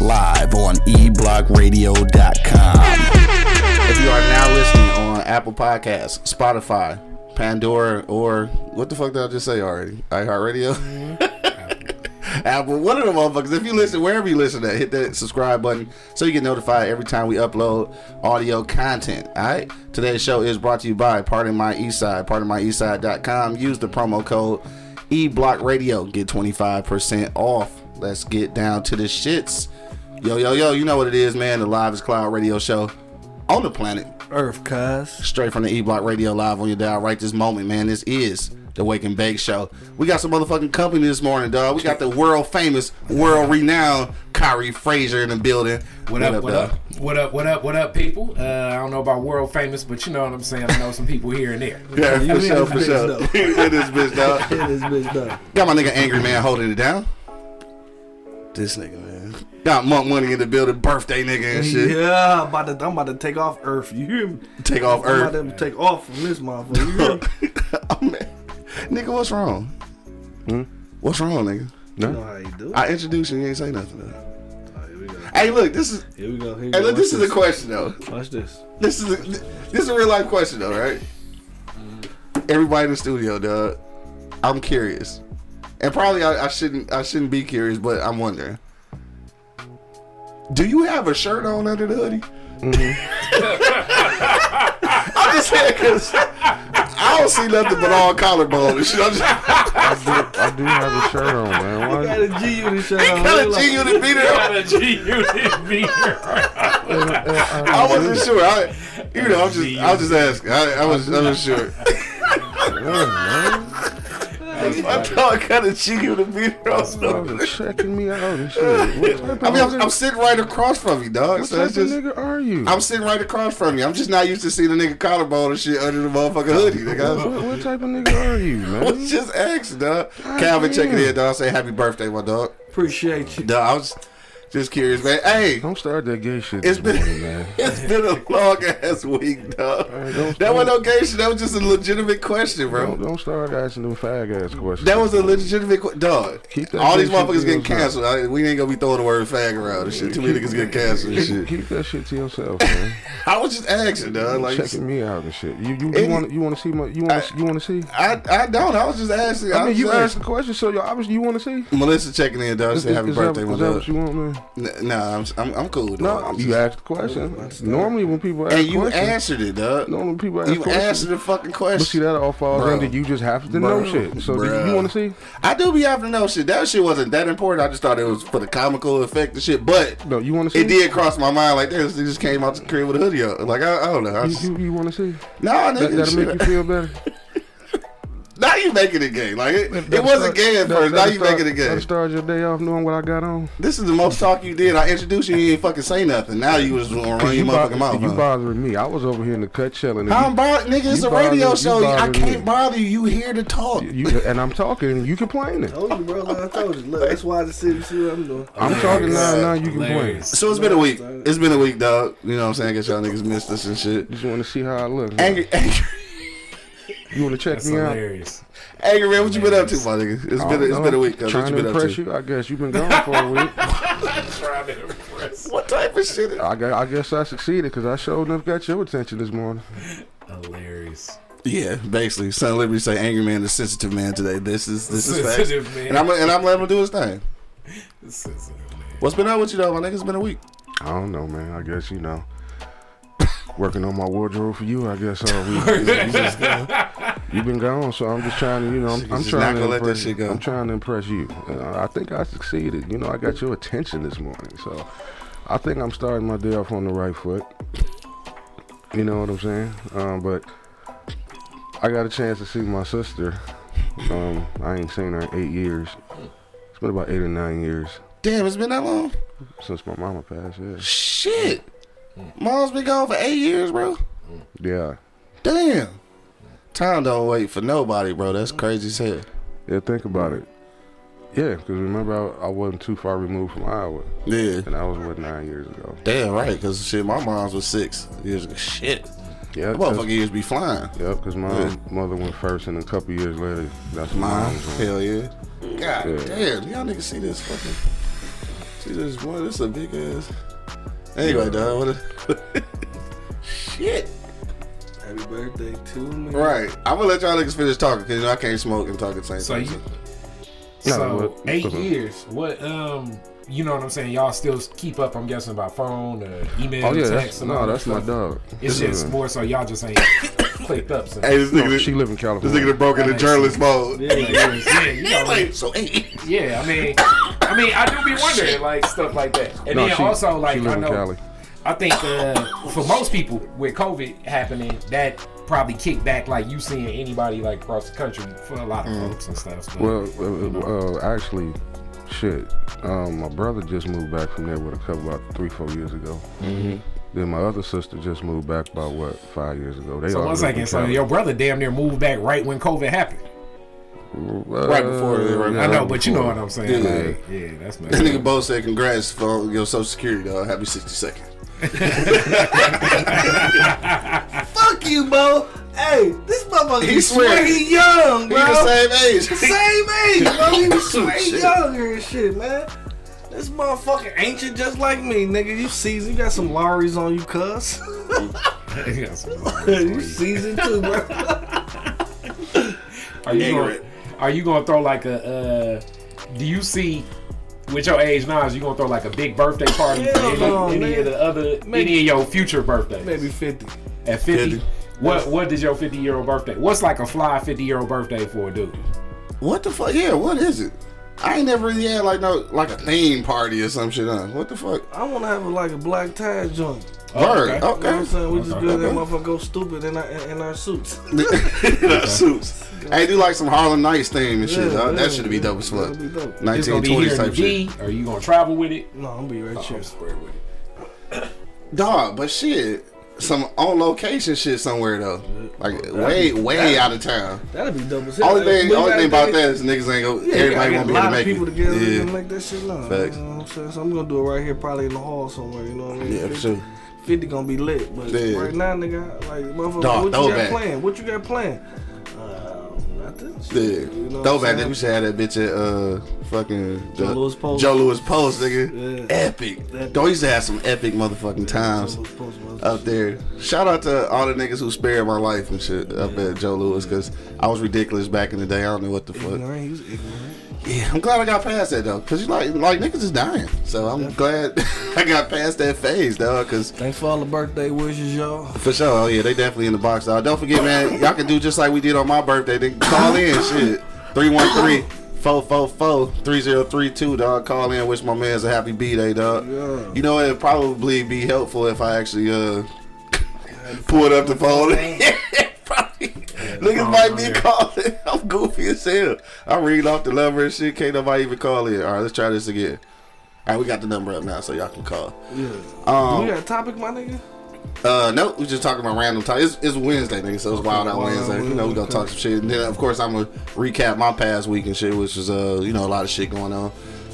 live on eblockradio.com. If you are now listening on Apple Podcasts, Spotify, Pandora, or what the fuck did I just say already? iHeartRadio? Apple, one of the motherfuckers. If you listen, wherever you listen at, hit that subscribe button so you get notified every time we upload audio content. All right. Today's show is brought to you by Pardon My East Eastside. PardonMyEastside.com. Use the promo code eBlockRadio. Get 25% off. Let's get down to the shits. Yo, yo, yo, you know what it is, man. The Live is Cloud radio show on the planet. Earth, cuz. Straight from the E Block Radio Live on your dial right this moment, man. This is the Wake and Bake Show. We got some motherfucking company this morning, dog. We got the world famous, world renowned Kyrie Frazier in the building. What up, what dog? up, what up, what up, what up, people? Uh, I don't know about world famous, but you know what I'm saying. I know some people here and there. Yeah, You for in sure, this for bitch, sure. though. it is bitch, dog. Hit this bitch though. Got my nigga Angry Man holding it down. This nigga, man. Got Monk Money in the building, birthday nigga and shit. Yeah, I'm about to, I'm about to take off Earth. You hear me? Take off I'm Earth. about to take off from this motherfucker. You hear me? oh, man. Nigga, what's wrong? Hmm? What's wrong, nigga? No. You know how you do. it. I introduced you, you ain't say nothing. Though. Oh, here we go. Hey, look, this is. Here we go. Here we Hey, go. look, this Watch is a question though. Watch this. This is a, this is a real life question though, right? Everybody in the studio, dog. I'm curious, and probably I, I shouldn't I shouldn't be curious, but I'm wondering. Do you have a shirt on under the hoodie? Mm-hmm. I'm just saying because I don't see nothing but all collarbone and shit. I'm just, I do have a shirt on, man. Why? Got a G unit shirt on. got a Look G like- unit beater on. a G unit beater. I wasn't sure. I, you know, I'm just, I was just asking. I, I was, I was sure. I thought I got a G unit beater on. Y'all are checking me out and shit. What type of, I mean, I'm, I'm sitting right across from you, dog. what So type it's of nigga are you? I'm sitting right across from you. I'm just not used to seeing a nigga collarbone and shit under the motherfucking hoodie, what, nigga. what type of nigga are you, I was man? just asking, dog. Calvin checking damn. in, dog. Say happy birthday, my dog. Appreciate you. Dog, I was just curious, man. Hey, Don't start that gay shit. It's been- morning, man. it's been a long ass week, dog. Hey, That wasn't no gay shit. That was just a legitimate question, bro. Don't, don't start asking them fag ass questions. That was a legitimate qu- dog. All these motherfuckers getting canceled. I, we ain't gonna be throwing the word fag around and shit. Too many niggas getting canceled and keep, shit. keep that shit to yourself, man. I was just asking, dog. Like, checking me out and shit. You you, you want you want to see my you want you want to see? I I don't. I was just asking. I mean, you asked the question, so you obviously you want to see. Melissa checking in, dog. Say happy birthday, that, is that what you want, man? N- Nah, I'm, I'm I'm cool. No, I'm you just- asked the question. Normally, when people ask and you questions, answered it, dog. normally people ask You questions. answered the fucking But question. see, that all falls Bro. under you just have to Bro. know shit. So do you, Bruh. want to see? I do be having to know shit. That shit wasn't that important. I just thought it was for the comical effect and shit. But No, you want to see? it did cross my mind like this. He just came out the crib with a hoodie on. Like I, I don't know. I You, just, you, you want to see? nah, That, nigga, that'll make you feel better. Now you making it gay. Like it, it That'll wasn't start- gay at first. Now you start- making it gay. That'll start your day off knowing what I got on. This is the most talk you did. I introduced you, you ain't fucking say nothing. Now you was gonna run your you, motherfucking mouth. you huh? bothering me. I was over here in the cut chilling. and I'm you- bothered, nigga. It's you a radio show. I can't me. bother you. You here to talk. you, and I'm talking and you complaining. Told you, bro. Like I told you. Look, that's why I just said, see what I'm doing. I'm talking now, now you complaining. So it's been a week. It's been a week, dog. You know what I'm saying? I guess y'all niggas missed us and shit. Just want to see how I look. Angry, angry, You want to check That's me out? hilarious. angry man. What you been up to, my nigga? It's I been, don't it's know. been a week. cuz. What Trying to impress to? you. I guess you've been gone for a week. Trying to impress. What type of shit? I guess, I guess I succeeded because I showed enough got your attention this morning. Hilarious. Yeah, basically, Son of Liberty say angry man, the sensitive man today. This is this is facts. Sensitive man. And I'm and I'm letting him do his thing. Sensitive man. What's been up with you though, my nigga? It's been a week. I don't know, man. I guess you know. Working on my wardrobe for you, I guess all week. You've been gone, so I'm just trying to, you know, I'm, I'm trying to let that impress. shit go. I'm trying to impress you. Uh, I think I succeeded. You know, I got your attention this morning, so I think I'm starting my day off on the right foot. You know what I'm saying? Um, but I got a chance to see my sister. Um, I ain't seen her in eight years. It's been about eight or nine years Damn, it's been that long. since my mama passed. Yeah. Shit. Mm. Mom's been gone for eight years, bro. Mm. Yeah. Damn. Time don't wait for nobody, bro. That's crazy as hell. Yeah, think about it. Yeah, because remember, I, I wasn't too far removed from Iowa. Yeah. And I was, what, nine years ago. Damn right, because shit, my mom's was six years ago. Shit. Yeah, That 'cause- motherfucker years be flying. Yep, because my Yeah. mother went first, and a couple years later, that's Mom, mine. hell yeah. God Yeah. damn, y'all niggas see this fucking. See this one? This a big ass. Anyway, dog, what a. Shit. Happy birthday to me. Right. I'm gonna let y'all niggas finish talking because you know I can't smoke and talk at the same So time. you, No, so what- eight uh-huh. years. What um, you know what I'm saying? Y'all still keep up? I'm guessing by phone, or email, Oh yeah, text, that's, and all no, that that's my stuff? dog. It's Yeah. just more so y'all just ain't clicked up. Since. Hey, this No, nigga, she live in California. this nigga that broke into That makes journalist mode. Yeah, yeah. yeah, you know, Like, so eight. yeah. I mean, I mean, I do be wondering like stuff like that, and no, then she, also like she live I know. Cali. I think uh, for most people with COVID happening, that probably kicked back like you seeing anybody like across the country for a lot of folks and stuff. So, Well, uh, uh, actually, shit. Um, my brother just moved back from there with a couple about three, four years ago. Mm-hmm. Then my other sister just moved back about what five years ago. They so all one live in so your brother damn near moved back right when COVID happened. Uh, Right before, yeah, right I know, right but you know what I'm saying. Yeah. Like, yeah, that's my That nigga Bo said congrats for your social security, dog. Happy 62nd. Fuck you, Bo. Hey, this motherfucker He he swear. swear he young, He the same age. Same age, bro. He was Oh, way younger and shit, man. This motherfucker ancient just like me, nigga. You seasoned. You got some lorries on you, cuz. Yeah, you seasoned too, bro. Are you Ignorant. Going? Are you gonna throw like a? Uh, do you see? With your age now, is you gonna throw like a big birthday party for any, no, any of the other Maybe- any of your future birthdays? Maybe 50. At 50, 50. what what is your 50 year old birthday? What's like a fly 50 year old birthday for a dude? What the fuck? Yeah, what is it? I ain't never really had like no like a theme party or some shit on. What the fuck? I want to have a, like a black tie joint. Word. Oh, okay. You know what I'm saying? We just Okay. good that motherfucker go stupid in our, in our suits. Suits. Hey, do like some Harlem Nights theme and shit. Yeah, dog. yeah, that should be yeah. dope as fuck. That'd be dope. It's gonna be 1920s type the shit. D, or you gonna travel with it? No, I'm gonna be right oh, here. Sprayed with it. Dog, but shit. Some on location shit somewhere though. Like way, way out of town. That'd be hell. Only thing, only thing about that is niggas ain't go. Yeah, everybody won't be able to make people it. together yeah. and make that shit now. Facts. You know what I'm saying? So I'm gonna do it right here, probably in the hall somewhere. You know what I mean? Yeah, for 50 sure. 50 gonna be lit, but Yeah. right now, nigga, like, motherfucker, Dog, what you got playing? What you got playing? Nothing. Yeah. You know what back saying? that we should have that bitch at uh fucking Joe the- Louis Post. Joe Louis Post, nigga. Yeah. Epic. Don't used to have some epic motherfucking times Post was- up there. Shout out to all the niggas who spared my life and shit up at Joe Louis because I was ridiculous back in the day. I don't know what the fuck. Ignorant, he was ignorant. Yeah, I'm glad I got past that though, cause you like like niggas is dying. So I'm glad I got past that phase, dog. Cause Thanks for all the birthday wishes, y'all. for sure, oh yeah, they definitely in the box, dog. Don't forget, man, y'all can do just like we did on my birthday. They call in, shit, 313 444 3032, dog. Call in, wish my man's a happy B day, dog. Yeah. You know, it'd probably be helpful if I actually uh pulled up the phone. Niggas might be calling. I'm goofy as hell. I read off the number and shit. Can't nobody even call in. All right, let's try this again. All right, we got the number up now, so y'all can call. Yeah. Um, we got a topic, my nigga? uh, no, we just talking about random time. It's, it's Wednesday, nigga, so it's Wild Out Wild Wednesday. You know, we gonna talk some shit, and then of course I'm gonna recap my past week and shit, which is uh, you know, a lot of shit going on.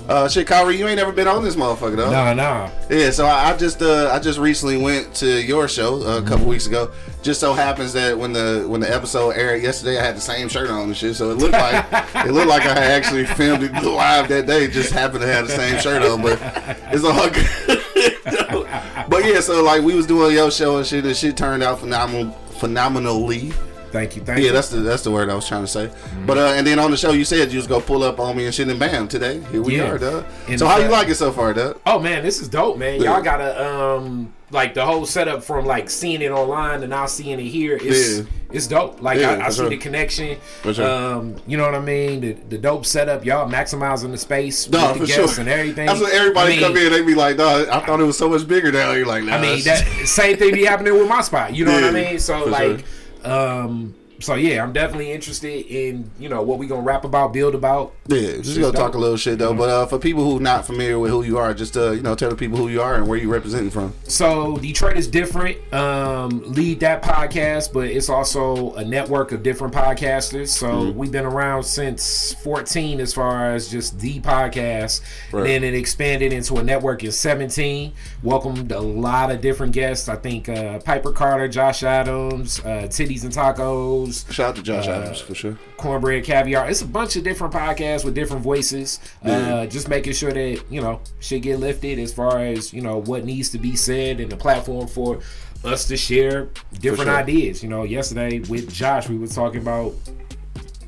Uh, shit, Kyrie, you ain't never been on this motherfucker though. Nah, nah. Yeah, so I, I just uh, I just recently went to your show uh, a couple weeks ago. Just so happens that when the when the episode aired yesterday, I had the same shirt on and shit. So it looked like it looked like I had actually filmed it live that day. Just happened to have the same shirt on, but it's all good. but yeah, so like we was doing your show and shit, and shit turned out phenomenal, phenomenally. Thank you, thank Yeah, you. that's the that's the word I was trying to say. But uh, and then on the show you said you was gonna pull up on me and shit, and bam, today here we Yeah. are. In So how you like it so far, dog? Oh man, this is dope, man. Yeah. Y'all gotta um like the whole setup from like seeing it online and now seeing it here. It's Yeah. it's dope. Like Yeah, I, I see sure. the connection. For sure. Um, you know what I mean? The, the dope setup. Y'all maximizing the space No, with the for guests sure. and everything. That's what everybody I mean, come in. They be like, "Dog, I thought it was so much bigger down here." Like, nah, I mean that same thing be happening with my spot. You know what I mean? So like, um, so yeah, I'm definitely interested in you know what we gonna rap about, build about. Yeah, just gonna talk a little shit though. But uh, for people who not familiar with who you are, just uh, you know, tell the people who you are and where you representing from. So Detroit is different. Um, lead that podcast, but it's also a network of different podcasters. So Mm-hmm. we've been around since 14 as far as just the podcast. Right. Then it expanded into a network in 17. Welcomed a lot of different guests. I think uh, Piper Carter, Josh Adams, uh, Titties and Tacos, Shout out to Josh Uh, Adams for sure. Cornbread Caviar. It's a bunch of different podcasts with different voices. Uh, just making sure that you know shit get lifted as far as you know what needs to be said and the platform for us to share different sure. ideas. You know, yesterday with Josh, we were talking about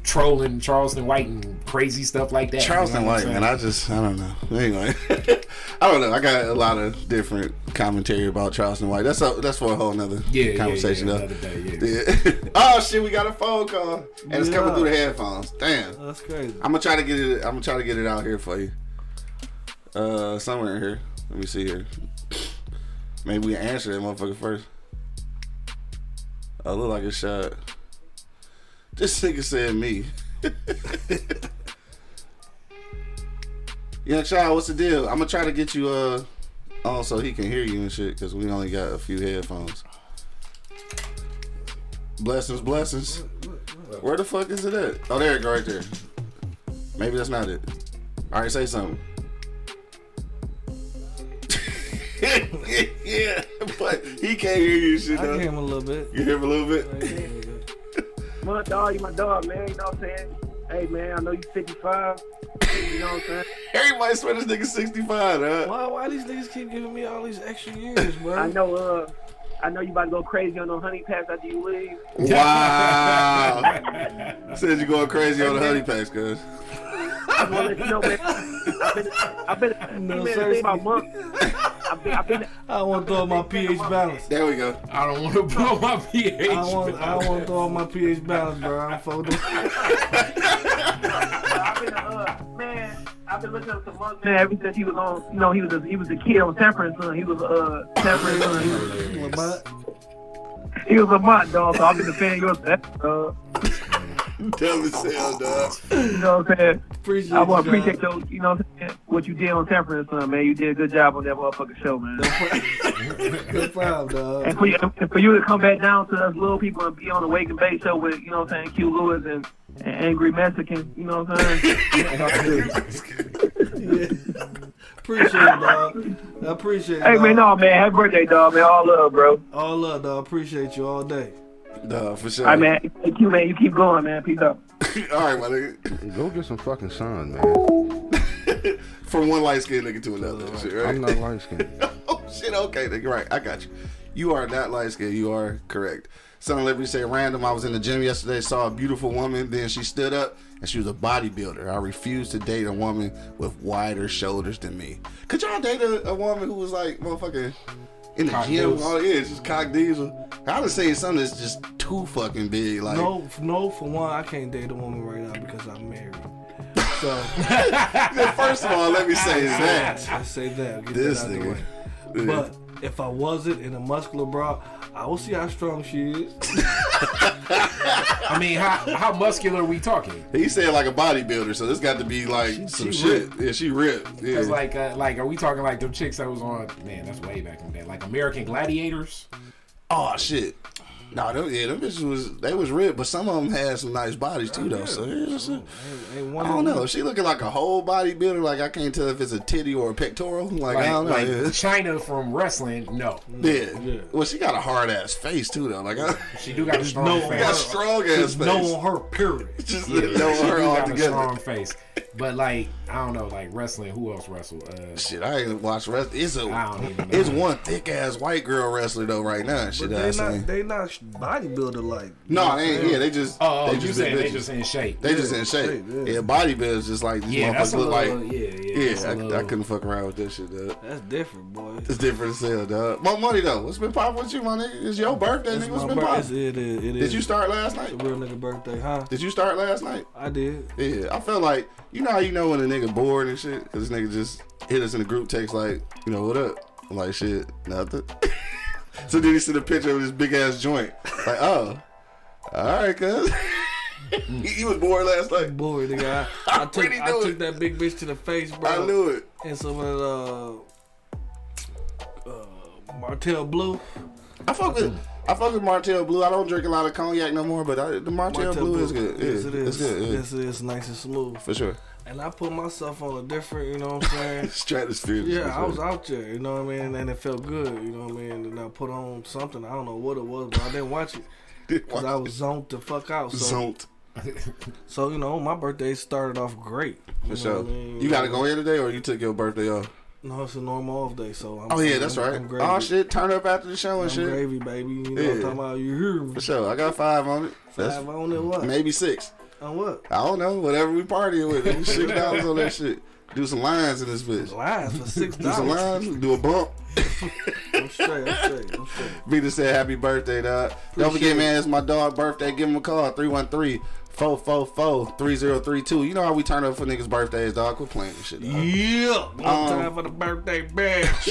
trolling Charleston White and crazy stuff like that. Charleston You know White, man. I just, I don't know. Anyway, I don't know. I got a lot of different commentary about Charleston White. That's a, that's for a whole nother Yeah, yeah, conversation yeah, though. day, yeah. Yeah. oh shit, we got a phone call and it's coming through the headphones. Damn. That's crazy. I'm gonna try to get it. I'm gonna try to get it out here for you. Uh, somewhere in here. Let me see here. Maybe we answer that motherfucker first. I look like a shot. This nigga said me. yeah, child, what's the deal? I'm gonna try to get you uh on so he can hear you and shit because we only got a few headphones. Blessings, blessings. Where the fuck is it at? Oh, there it go right there. Maybe that's not it. All right, say something. yeah, but he can't hear you shit I though. can hear him a little bit. You hear him a little bit? My dog, you my dog, man. You know what I'm saying? Hey, man, I know you 55. You know what I'm saying? Everybody swear this nigga 65, huh? Why, why these niggas keep giving me all these extra years, bro? I know, uh, I know you about to go crazy on the honey pass after you leave. Wow. Said you're going crazy on the honey packs, cuz. I want to let you know, man. I've been, I've been, I've been sir. about a month. I've been, I've been, I want to throw my pH balance. There we go. I don't want to blow my pH. I want, I want to throw my pH balance, bro. I'm folding. I've been, uh, man, I've been looking up some months, man. Ever since he was on, you know, he was a, he was a kid on Temperance, son. He was, uh, Temperance, son. He was, he was a mutt, dog. So I've been defending your, uh, Dumb as hell, dog. you know what I'm saying? appreciate I want you, to appreciate your, you know, what I'm saying? what you did on Temperance, son, man. You did a good job on that motherfucking show, man. dog. Good problem, dog. And for, you, and for you to come back down to us little people and be on the Wake and Bake show with, you know what I'm saying, Q Lewis and, and Angry Mexican, you know what I'm saying? Appreciate it, dog. I appreciate it. hey, dog. man, no, man. Happy birthday, dog, man. All love, bro. All love, dog. Appreciate you all day. Dog, for sure. All right, man. Thank you, man. You keep going, man. Peace out. All right, my nigga. Go get some fucking sun, man. From one light skinned nigga to another. and Shit, right? I'm not light skinned. oh shit, okay, nigga, right. I got you. You are not light skinned, you are correct. Son of Liberty say random. I was in the gym yesterday, saw a beautiful woman, then she stood up and she was a bodybuilder. I refuse to date a woman with wider shoulders than me. Could y'all date a, a woman who was like motherfucking in the Cock gym? diesel. Oh yeah, it's just cock diesel. I would say something that's just too fucking big. Like No, no. For one, I can't date a woman right now because I'm married. So first of all, let me say that. I say that. Get This that nigga. But if I wasn't in a muscular bra, I will see how strong she is. I mean, how how muscular we talking? He said like a bodybuilder, so this got to be like some she shit. Yeah, she ripped. Yeah. Cause like, uh, like, are we talking like them chicks that was on? Man, that's way back in the day. Like American Gladiators. Oh shit. No, them, yeah, them bitches was they was ripped, but some of them had some nice bodies too, though. So yeah, it's a- Ain't, ain't one I don't know. She looking like a whole bodybuilder. Like I can't tell if it's a titty or a pectoral. Like, Like, I don't know. like yeah. Chyna from wrestling. No, Yeah. Yeah. Well, she got a hard ass face too, though. Like I, she do got a strong no- she face. got a strong ass face. no on her, period. Just Yeah, no she her do all got a strong face. But like, I don't know, like wrestling. Who else wrestled? Uh, Shit, I ain't watched wrestling. It's a, I don't even know. it's one thick ass white girl wrestler though right now. Shit, they seen. not, they not bodybuilder like. No, they ain't. Yeah, they just. oh, oh they you just saying big they just in shape? They just in shape. shape, Yeah, yeah. bodybuilders just like these yeah, that's motherfuckers a look little. like. yeah, yeah. Yeah, that's a I, little- I couldn't fuck around with this shit, dog. That's different, boy. It's different as hell, dog. My money though. What's been popping with you, my nigga? It's your birthday, It's nigga. What's my been bir- popping? it's- It is. It Did you start last night? It's a real nigga birthday, huh? Did you start last night? I did. Yeah, I felt like you know how you know when a nigga bored and shit, cause this nigga just hit us in the group text like, you know what up? I'm like shit, nothing. so then he sent a picture of this big ass joint. Like, oh, All right, cuz. he was bored last night. Boy, nigga, I, I took Really I took that big bitch to the face, bro. I knew it. And some of uh, uh, Martell Blue. I fuck with I fuck with Martell Blue. I don't drink a lot of cognac no more, but I, the Martell, Martell Blue, is good. Yes, yeah, it is. It's good. Yeah, Yes, it is. Nice and smooth. for sure. And I put myself on a different, you know what I'm saying? Stratosphere. Yeah, I was out there, you know what I mean, and it felt good, you know what I mean. And I put on something, I don't know what it was, but I didn't watch it because I was zoned the fuck out. So, zoned. so you know, my birthday started off great. You For sure. I mean? You got to go in today, or you took your birthday off? No, it's a normal off day, so. I'm, Oh yeah, that's I'm, right. I'm gravy. oh shit, turn up after the show I'm and shit. gravy, baby. You know what Yeah. I'm talking about? You hear me? For sure, I got five on it. That's Five on it, what? maybe six. On what? I don't know. Whatever we partying with, six dollars on that shit. Do some lines in this bitch. Lines for six dollars. Do some lines. Do a bump. I'm straight. I'm straight. I'm straight. Vita said happy birthday, dog. Don't forget, man, it's my dog birthday. Give him a call, 313-444-3032. You know how we turn up for niggas' birthdays, dog. Quit playing this shit, dog. Yeah, one Um, time for the birthday bash.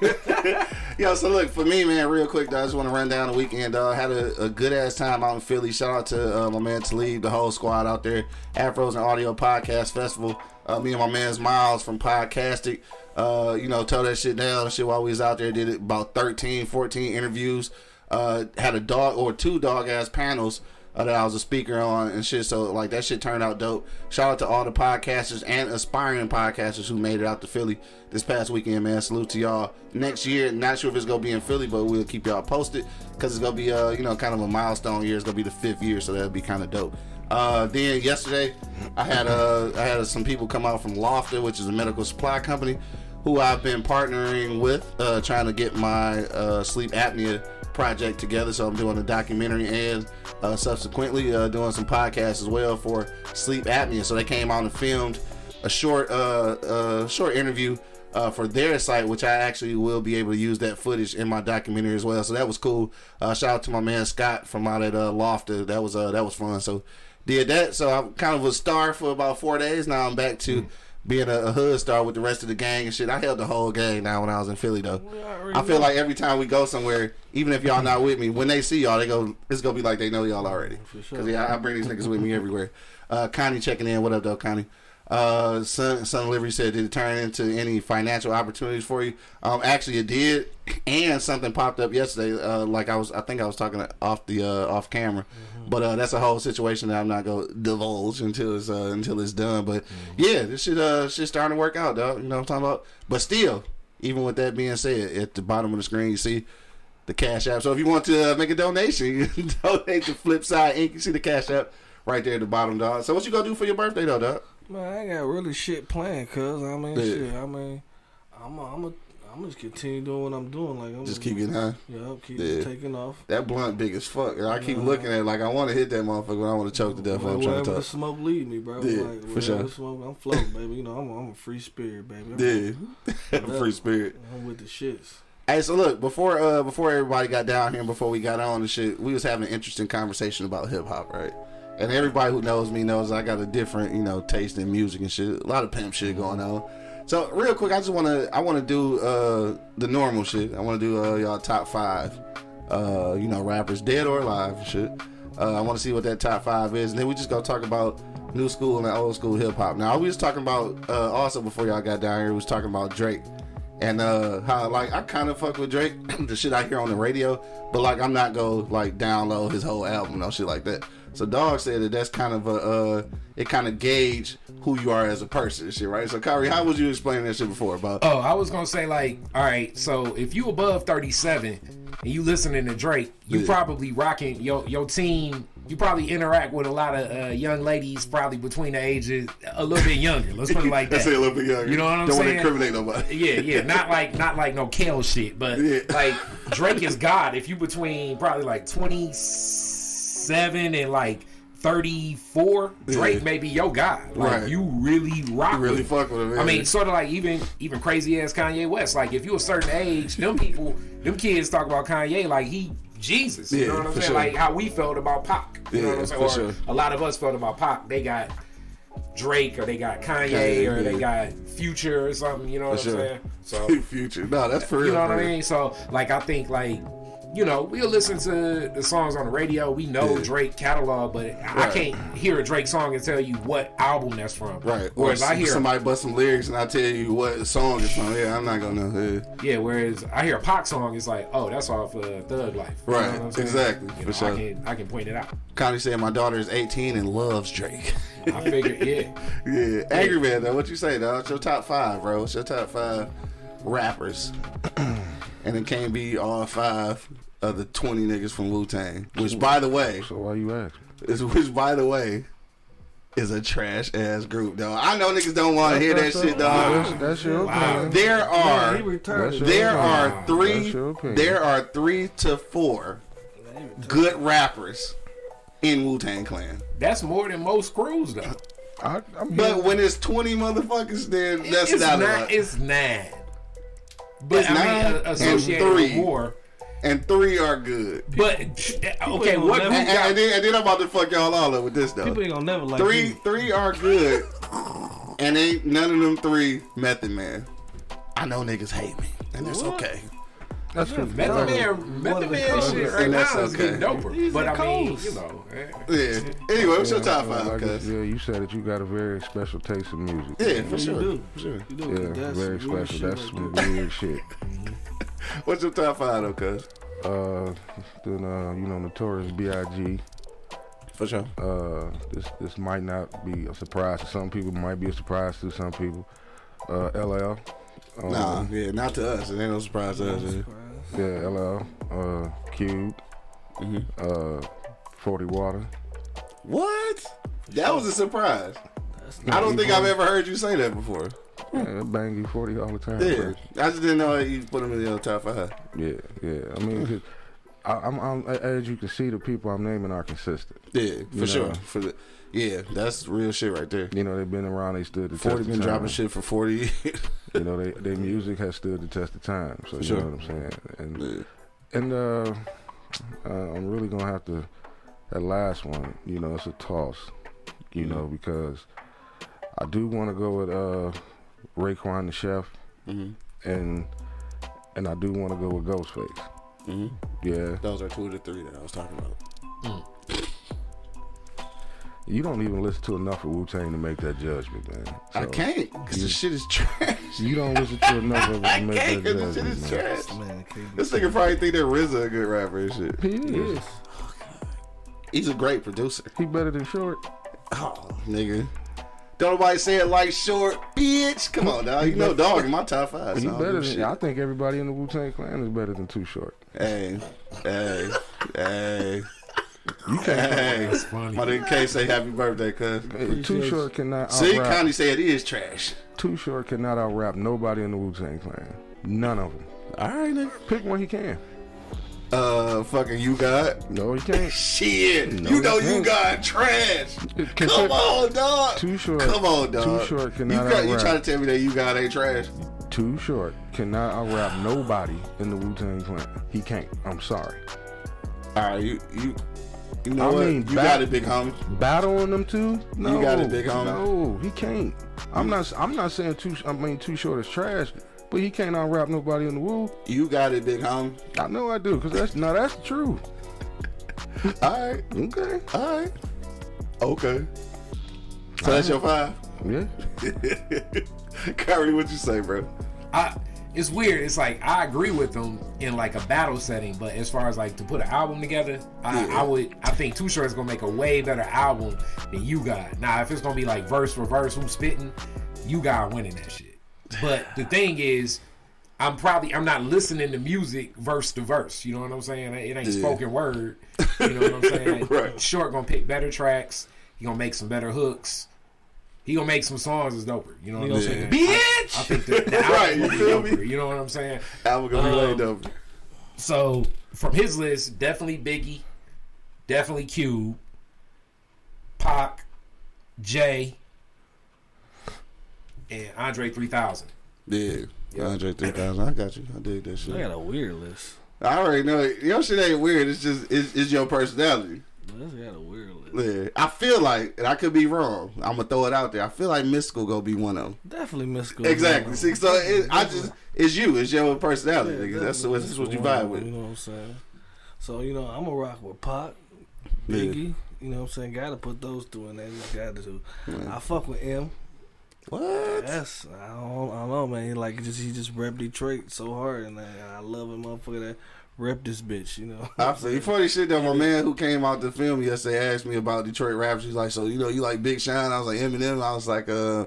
Yo, so look, for me, man, real quick, dog, I just want to run down the weekend, dog. Had a, a good ass time out in Philly. Shout out to uh, my man Talib, the whole squad out there. Afros and Audio Podcast Festival. Uh, me and my man's Miles from Podcastic, uh, you know, tell that shit down and shit while we was out there. Did it about 13, 14 interviews. Uh, had a dog or two dog ass panels uh, that I was a speaker on and shit. So like that shit turned out dope. Shout out to all the podcasters and aspiring podcasters who made it out to Philly this past weekend, man. Salute to y'all. Next year, not sure if it's gonna be in Philly, but we'll keep y'all posted because it's gonna be uh you know kind of a milestone year. It's gonna be the fifth year, so that'll be kind of dope. Uh, then yesterday, I had uh I had some people come out from Lofta, which is a medical supply company, who I've been partnering with, uh, trying to get my uh, sleep apnea project together. So I'm doing a documentary and uh, subsequently uh, doing some podcasts as well for sleep apnea. So they came out and filmed a short uh, uh, short interview uh, for their site, which I actually will be able to use that footage in my documentary as well. So that was cool. Uh, shout out to my man Scott from out at uh, Lofta. That was uh, that was fun. So did that. So I'm kind of a star for about four days. Now I'm back to being a, a hood star with the rest of the gang and shit. I held the whole gang now when I was in Philly though. I feel like every time we go somewhere, even if y'all not with me, when they see y'all, they go, it's gonna be like they know y'all already. Cause yeah, I bring these niggas with me everywhere. Uh, Connie checking in. What up, though, Connie? Uh, Son, Son Livery said, did it turn into any financial opportunities for you? Um, actually, it did, and something popped up yesterday. Uh, like I was, I think I was talking off the uh, off camera, but uh, that's a whole situation that I'm not gonna divulge until it's uh, until it's done. But yeah, this shit uh shit starting to work out, dog. You know what I'm talking about? But still, even with that being said, at the bottom of the screen, you see the Cash App. So if you want to uh, make a donation, you can donate to Flipside Inc. You see the Cash App right there at the bottom, dog. So what you gonna do for your birthday, though, dog? Man, I ain't got really shit planned, cuz. I mean, Yeah. shit. I mean, I'm a, I'm a, I'm just continue doing what I'm doing. Like, I'm Just keep getting high. Yup, keep Yeah. taking off. That blunt big as fuck. And I keep looking at it like I want to hit that motherfucker, but I want to choke to death when I'm trying to the smoke lead me, bro. Yeah, like, for sure. Smoke, I'm floating, baby. You know, I'm, a, I'm a free spirit, baby. I'm, Yeah, free spirit. I'm with the shits. Hey, so look before uh before everybody got down here, and before we got on and shit, we was having an interesting conversation about hip hop, right? And everybody who knows me knows I got a different, you know, taste in music and shit. A lot of pimp shit going on. So real quick, I just want to I want to do uh the normal shit. I want to do uh y'all top five, uh you know rappers dead or alive shit. Uh, I want to see what that top five is, and then we just gonna talk about new school and old school hip hop. Now we was talking about uh also before y'all got down here, we was talking about Drake and uh how like I kind of fuck with Drake, the shit I hear on the radio, but like I'm not go like download his whole album no shit like that. So Dog said that that's kind of a uh it kind of gauge who you are as a person shit, right? So Kyrie, how would you explain that shit before about? Oh, I was gonna say like, all right, so if you above thirty seven and you listening to Drake, you Yeah. probably rocking your your team. You probably interact with a lot of uh, young ladies, probably between the ages a little bit younger. Let's put it like Let's that. say a little bit younger. You know what I'm saying? Don't want to incriminate nobody. Yeah, yeah, not like not like no Kale shit, but Yeah. like Drake is God. If you between probably like twenty seven and like thirty four, Drake Yeah. may be your God. Like Right. you really rock. You really with fuck with him. I mean, sort of like even even crazy ass Kanye West. Like if you a certain age, them people, them kids talk about Kanye like he Jesus. You Yeah, know what I'm saying? sure. Like how we felt about Pac. You know Yeah, what I'm saying? Or sure. a lot of us felt about Pac. They got Drake or they got Kanye, Kanye, or they got Future or something. You know what For I'm sure. saying? So future. No, that's for real. you know what I mean? So like I think like you know, we'll listen to the songs on the radio. We know Yeah. Drake catalog, but I can't hear a Drake song and tell you what album that's from. Right. Or Whereas I hear somebody bust some lyrics and I tell you what song it's from. Yeah, I'm not gonna know. Yeah. Yeah, whereas I hear a Pac song, it's like, oh, that's off uh, Thug Life. You Right, exactly, You for know, sure. I can I can point it out. Connie said my daughter is 18 and loves Drake. I figured, yeah. yeah. Angry Man though, what you say, dog? What's your top five, bro? What's your top five rappers? and it can't be all five of the 20 niggas from Wu Tang. Which by the way, So why you ask? is which by the way is a trash ass group, dog. I know niggas don't want to hear that That's shit, your- dog. That's, that's your Wow. opinion. There are he retarded. That's your there opinion. are three That's your opinion. there are three to four good rappers in Wu Tang Clan. That's more than most crews, though. I, I'm But when it's twenty motherfuckers, then that's it's not, a not. lot. It's nine. But It's I nine mean, and associated with three. more. and three are good. But okay, what gonna And, and then, and then I'm about to fuck y'all all up with this though. People ain't gonna never like Three you. three are good, and ain't none of them three Method Man. I know niggas hate me, and that's okay. That's the Method Man, Method Man shit right now is getting okay. doper. He's but a I mean, you know, eh. Yeah. Anyway, what's your top Yeah, five? like, Cuz? yeah, you said that you got a very special taste in music. Yeah, for You sure. do. For sure. You do. Yeah, that's very some weird special. shit That's some weird shit. What's your top five though, cuz? Uh, then uh, you know, Notorious B.I.G. For sure. Uh, this this might not be a surprise to some people. Might be a surprise to some people. Uh, LL. Um, Nah, yeah, not to us. It ain't no surprise to us. Yeah. Yeah, LL. Uh, Cube. Mm-hmm. Uh, Forty Water. What? That was a surprise. I don't think I've ever heard you say that before. Yeah, bang you forty all the time. Yeah, I just didn't know you put him in your top five. Yeah, yeah. I mean, I, I'm, I'm, as you can see, the people I'm naming are consistent. Yeah, for You sure. know. For the yeah, that's real shit right there. You know, they've been around. They stood the Forty test been of dropping shit for forty years. You know, they, their music has stood the test of time. So you Sure. know what I'm saying. And Yeah. and uh, uh, I'm really gonna have to. That last one, you know, it's a toss. You know, because I do want to go with uh, Raekwon the Chef, Mhm. and and I do want to go with Ghostface. Mhm. Yeah, Those are two of the three that I was talking about. You don't even listen to enough of Wu Tang to make that judgment, man. I can't because you- the shit is trash. You don't listen to enough of it I to make can't that because the shit is judgment, man. trash. Man, it can't be This nigga probably think that RZA a good rapper and shit. He is. Yes. He's a great producer. He better than Short. Oh, nigga. Don't nobody say it like short, bitch. Come on, dog. You know, dog in my top five. He so I better than. I think everybody in the Wu Tang Clan is better than Too Short. Hey, hey, hey, You can't. hey. That's funny. My nigga K say happy birthday, cuz. Hey, Too Short cannot See, out-rap. Connie said it is trash. Too Short cannot out rap nobody in the Wu Tang Clan. None of them. All right, nigga. Pick one he can. Uh, fucking you got. No, he can't. Shit, No, you know you got trash. Can Come pick- on, dog. Too Short. Come on, dog. Too Short You, cannot got, you out trying to tell me that you got ain't trash? Too Short cannot out rap nobody in the Wu Tang Clan. He can't. I'm sorry. All right, you you you know I what? mean, you back- got it, big homie. Battling them two? No, you got it, big homie. No, he can't. I'm not. I'm not saying too. I mean, Too Short is trash, but he can't unwrap nobody in the Wu. You got it, big homie. I know I do, cause that's no, that's the truth. All right, Okay. all right, okay. So that's your five. Yeah. Kyrie, what you say, bro? I, it's weird. It's like I agree with them in like a battle setting, but as far as like to put an album together, I, Yeah. I would. I think Too Short is gonna make a way better album than you got. Now, if it's gonna be like verse for verse, who's spitting, you got winning that shit. But the thing is. I'm probably I'm not listening to music verse to verse. You know what I'm saying? It ain't Yeah. spoken word. You know what I'm saying? Right. Short gonna pick better tracks. He gonna make some better hooks. He gonna make some songs that's doper. You know what I'm saying? Bitch. I think the, the Right, you will be feel me? You know what I'm saying? Album gonna be way Um, dope. So from his list, definitely Biggie, definitely Cube, Pac, Jay, and Andre 3000. Yeah, Andre 3000. I got you. I dig that shit. I got a weird list. I already know it. your shit ain't weird. It's just it's, it's your personality. This got a weird list. Yeah, I feel like, and I could be wrong. I'm gonna throw it out there. I feel like Mystikal gonna be one of them. Definitely Mystikal. Exactly. See, so it, I just it's you. It's your personality. Yeah. That's what, that's what you vibe with. You know what I'm saying? So you know, I'm gonna rock with Pac, Biggie. You know what I'm saying? Gotta put those two in there. Just gotta do. I fuck with M. What? Yes, I don't, I don't know, man. He like just he just rep Detroit so hard, and I, I love him, motherfucker. That rep this bitch, you know. Feel funny shit that my man who came out to film yesterday asked me about Detroit rappers. He's like, so you know, you like Big Sean? I was like Eminem. I was like, uh,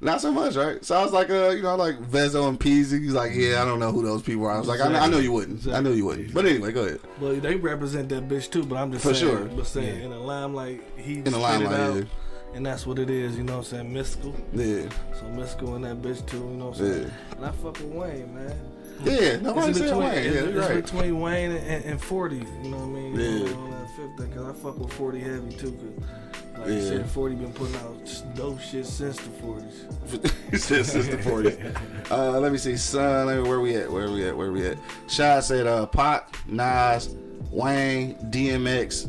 not so much, right? So I was like, uh, you know, like Vezzo and Peezy. He's like, yeah, I don't know who those people are. I was like, I, I know you wouldn't. I know you wouldn't. But anyway, go ahead. But they represent that bitch too. But I'm just For saying, sure. But saying in the limelight, he In the limelight, yeah. and that's what it is. You know what I'm saying? Mystikal. Yeah, So Mystikal in that bitch too. You know what I'm saying? And I fuck with Wayne, man. Yeah. Nobody It's said between, Wayne. it's, Yeah, it's right. between Wayne and, and 40. You know what I mean? Yeah. You know, on that fifth thing, cause I fuck with 40 heavy too. Cause like you Yeah. said, 40 been putting out dope shit since the 40s. he said since the 40s. Uh, let me see, son. Let me, where we at? Where we at? Where we at? Shot said, uh, Pac, Nas, Wayne, DMX,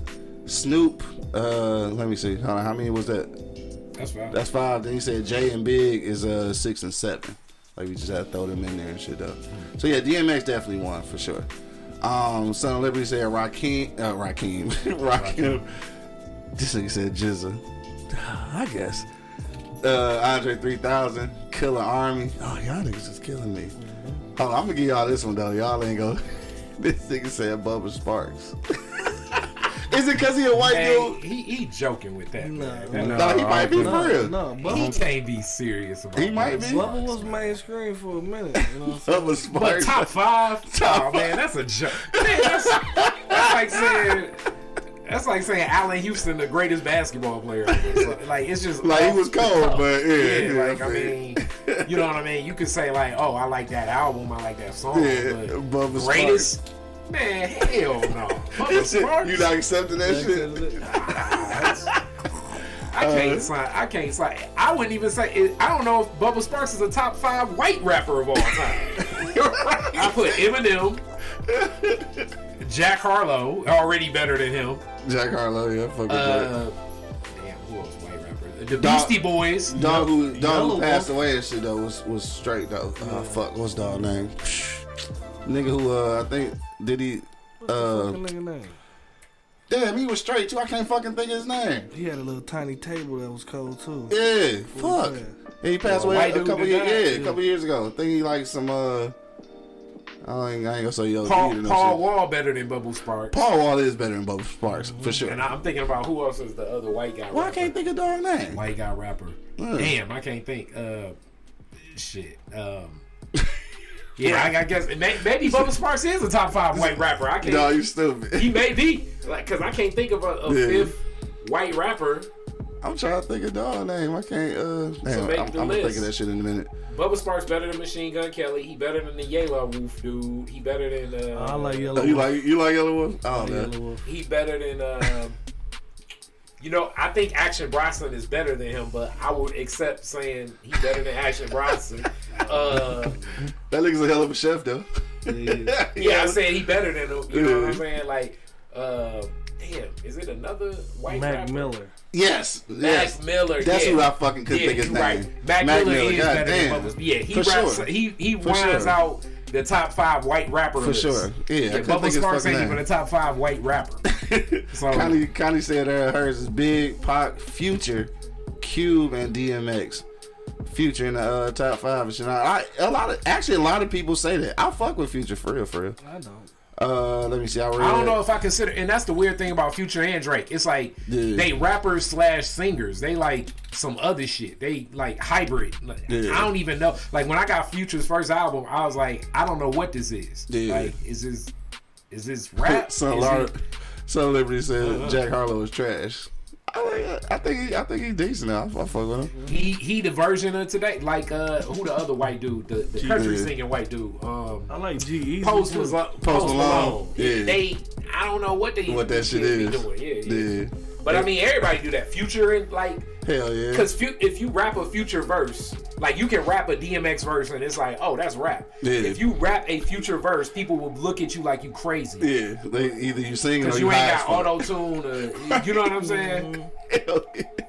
Snoop. Uh, let me see. Hold on, how many was that? That's five. That's five. Then he said Jay and Big is uh six and seven. Like we just had to throw them in there and shit though. So yeah, DMX definitely won for sure. Um, Son of Liberty said Rakim, uh, Rakim, Rakim. This nigga said Jizza. I guess. Uh, Andre 3000, Killer Army. Oh, y'all niggas just killing me. Hold on, I'm gonna give y'all this one though. Y'all ain't go. this nigga said Bubba Sparxxx. Is it because he a white Hey, dude? he, he joking with that. No, man. no. No, he might be No, for real. no, but He can't be serious about it. He might be. Bubba was mainstream for a minute. You know what I'm saying? Bubba But Sparxxx. top five? Top oh man, that's a joke. Man, that's, that's like saying that's like saying Allan Houston, the greatest basketball player. So, like it's just Like, he was the cold, cuff. but yeah, yeah, yeah, like I I mean, you know what I mean. You could say like, oh, I like that album, I like that song, Yeah, but Bubba greatest. Man, hell no. Bubba Shit, Sparxxx? you not accepting that shit? I can't sign. I can't sign. I wouldn't even say. It, I don't know if Bubba Sparxxx is a top five white rapper of all time. I put Eminem, Jack Harlow, already better than him. Jack Harlow, yeah, fuck with Uh, damn, who else white rapper? The Dog- Beastie Boys. Jack. Dog who, dog who passed away and shit though was was straight though. Uh, fuck, what's dog name? Nigga who uh I think did he uh Fucking nigga name. damn he was straight too. I can't fucking think of his name. He had a little tiny table that was cold too. Yeah, What fuck. Yeah, he passed Oh, away a couple years. died? Yeah, a couple years ago. I think he like some uh. I ain't, I ain't gonna say yo. Paul, Paul. Wall better than Bubba Sparxxx. Paul Wall is better than Bubble Sparxxx for sure. And I'm thinking about who else is the other white guy. Well, I can't think of dog name. white guy rapper. Damn, I can't think. Uh, shit. Um, yeah, I, I guess may, maybe Bubba Sparxxx is a top five white rapper. I can't. No, you stupid. he may be like because I can't think of a, a Yeah. fifth white rapper. I'm trying to think of dog name. I can't. Uh, damn, make I'm, the I'm gonna think list. of that shit in a minute. Bubba Sparxxx better than Machine Gun Kelly. He better than the Yelawolf dude. He better than. Uh, I like Yellow Oh, you like you like Yelawolf? Oh I like man. Yelawolf. He better than. Uh, you know, I think Action Bronson is better than him, but I would accept saying he better than Action Bronson. Uh, That nigga's a hell of a chef though. Yeah. Yeah, I'm saying he better than him. You know what I'm saying? Like, uh, damn, is it another white man? Mac rapper? Miller. Yes, Mac. Miller. That's yeah. who I fucking couldn't yeah, think his you name. Right. Mac, Mac Miller, Miller, is better goddamn. than Bubba. Yeah, he For raps. sure. He he For rounds sure. out the top five white rapper For list. sure. Yeah, I couldn't Bubba think his Sparxxx ain't even name. a top five white rapper. so Connie, Connie said uh, hers is Big, Pac, Future, Cube, and DMX. Future in the uh, top five and shit. I, a lot of actually a lot of people say that. I fuck with Future for real, for real. I don't. Uh, let me see. I, I don't know if I consider, and that's the weird thing about Future and Drake. It's like Yeah. they rappers slash singers. They like some other shit. They like hybrid. Like, Yeah. I don't even know. Like when I got Future's first album, I was like, I don't know what this is. Yeah. Like, is this is this rap? Son Is Lar- it- Liberty said Uh-huh. Jack Harlow is trash. I, I think he, I think he's decent now. I fuck with him. he he the version of today. Like uh, who the other white dude? The, the country Yeah. singing white dude. Um, I like G-Eazy. Post was Post Post Malone. Malone. Yeah. They I don't know what they What that shit is. doing. Yeah, yeah. Yeah. But I mean, everybody do that. Future and like Hell yeah. Because fu- if you rap a future verse, like you can rap a DMX verse and it's like, oh, that's rap. Yeah. If you rap a future verse, people will look at you like you crazy. Yeah, they either you sing or Because you, you ain't got auto tune, or you know what I'm saying? Yeah.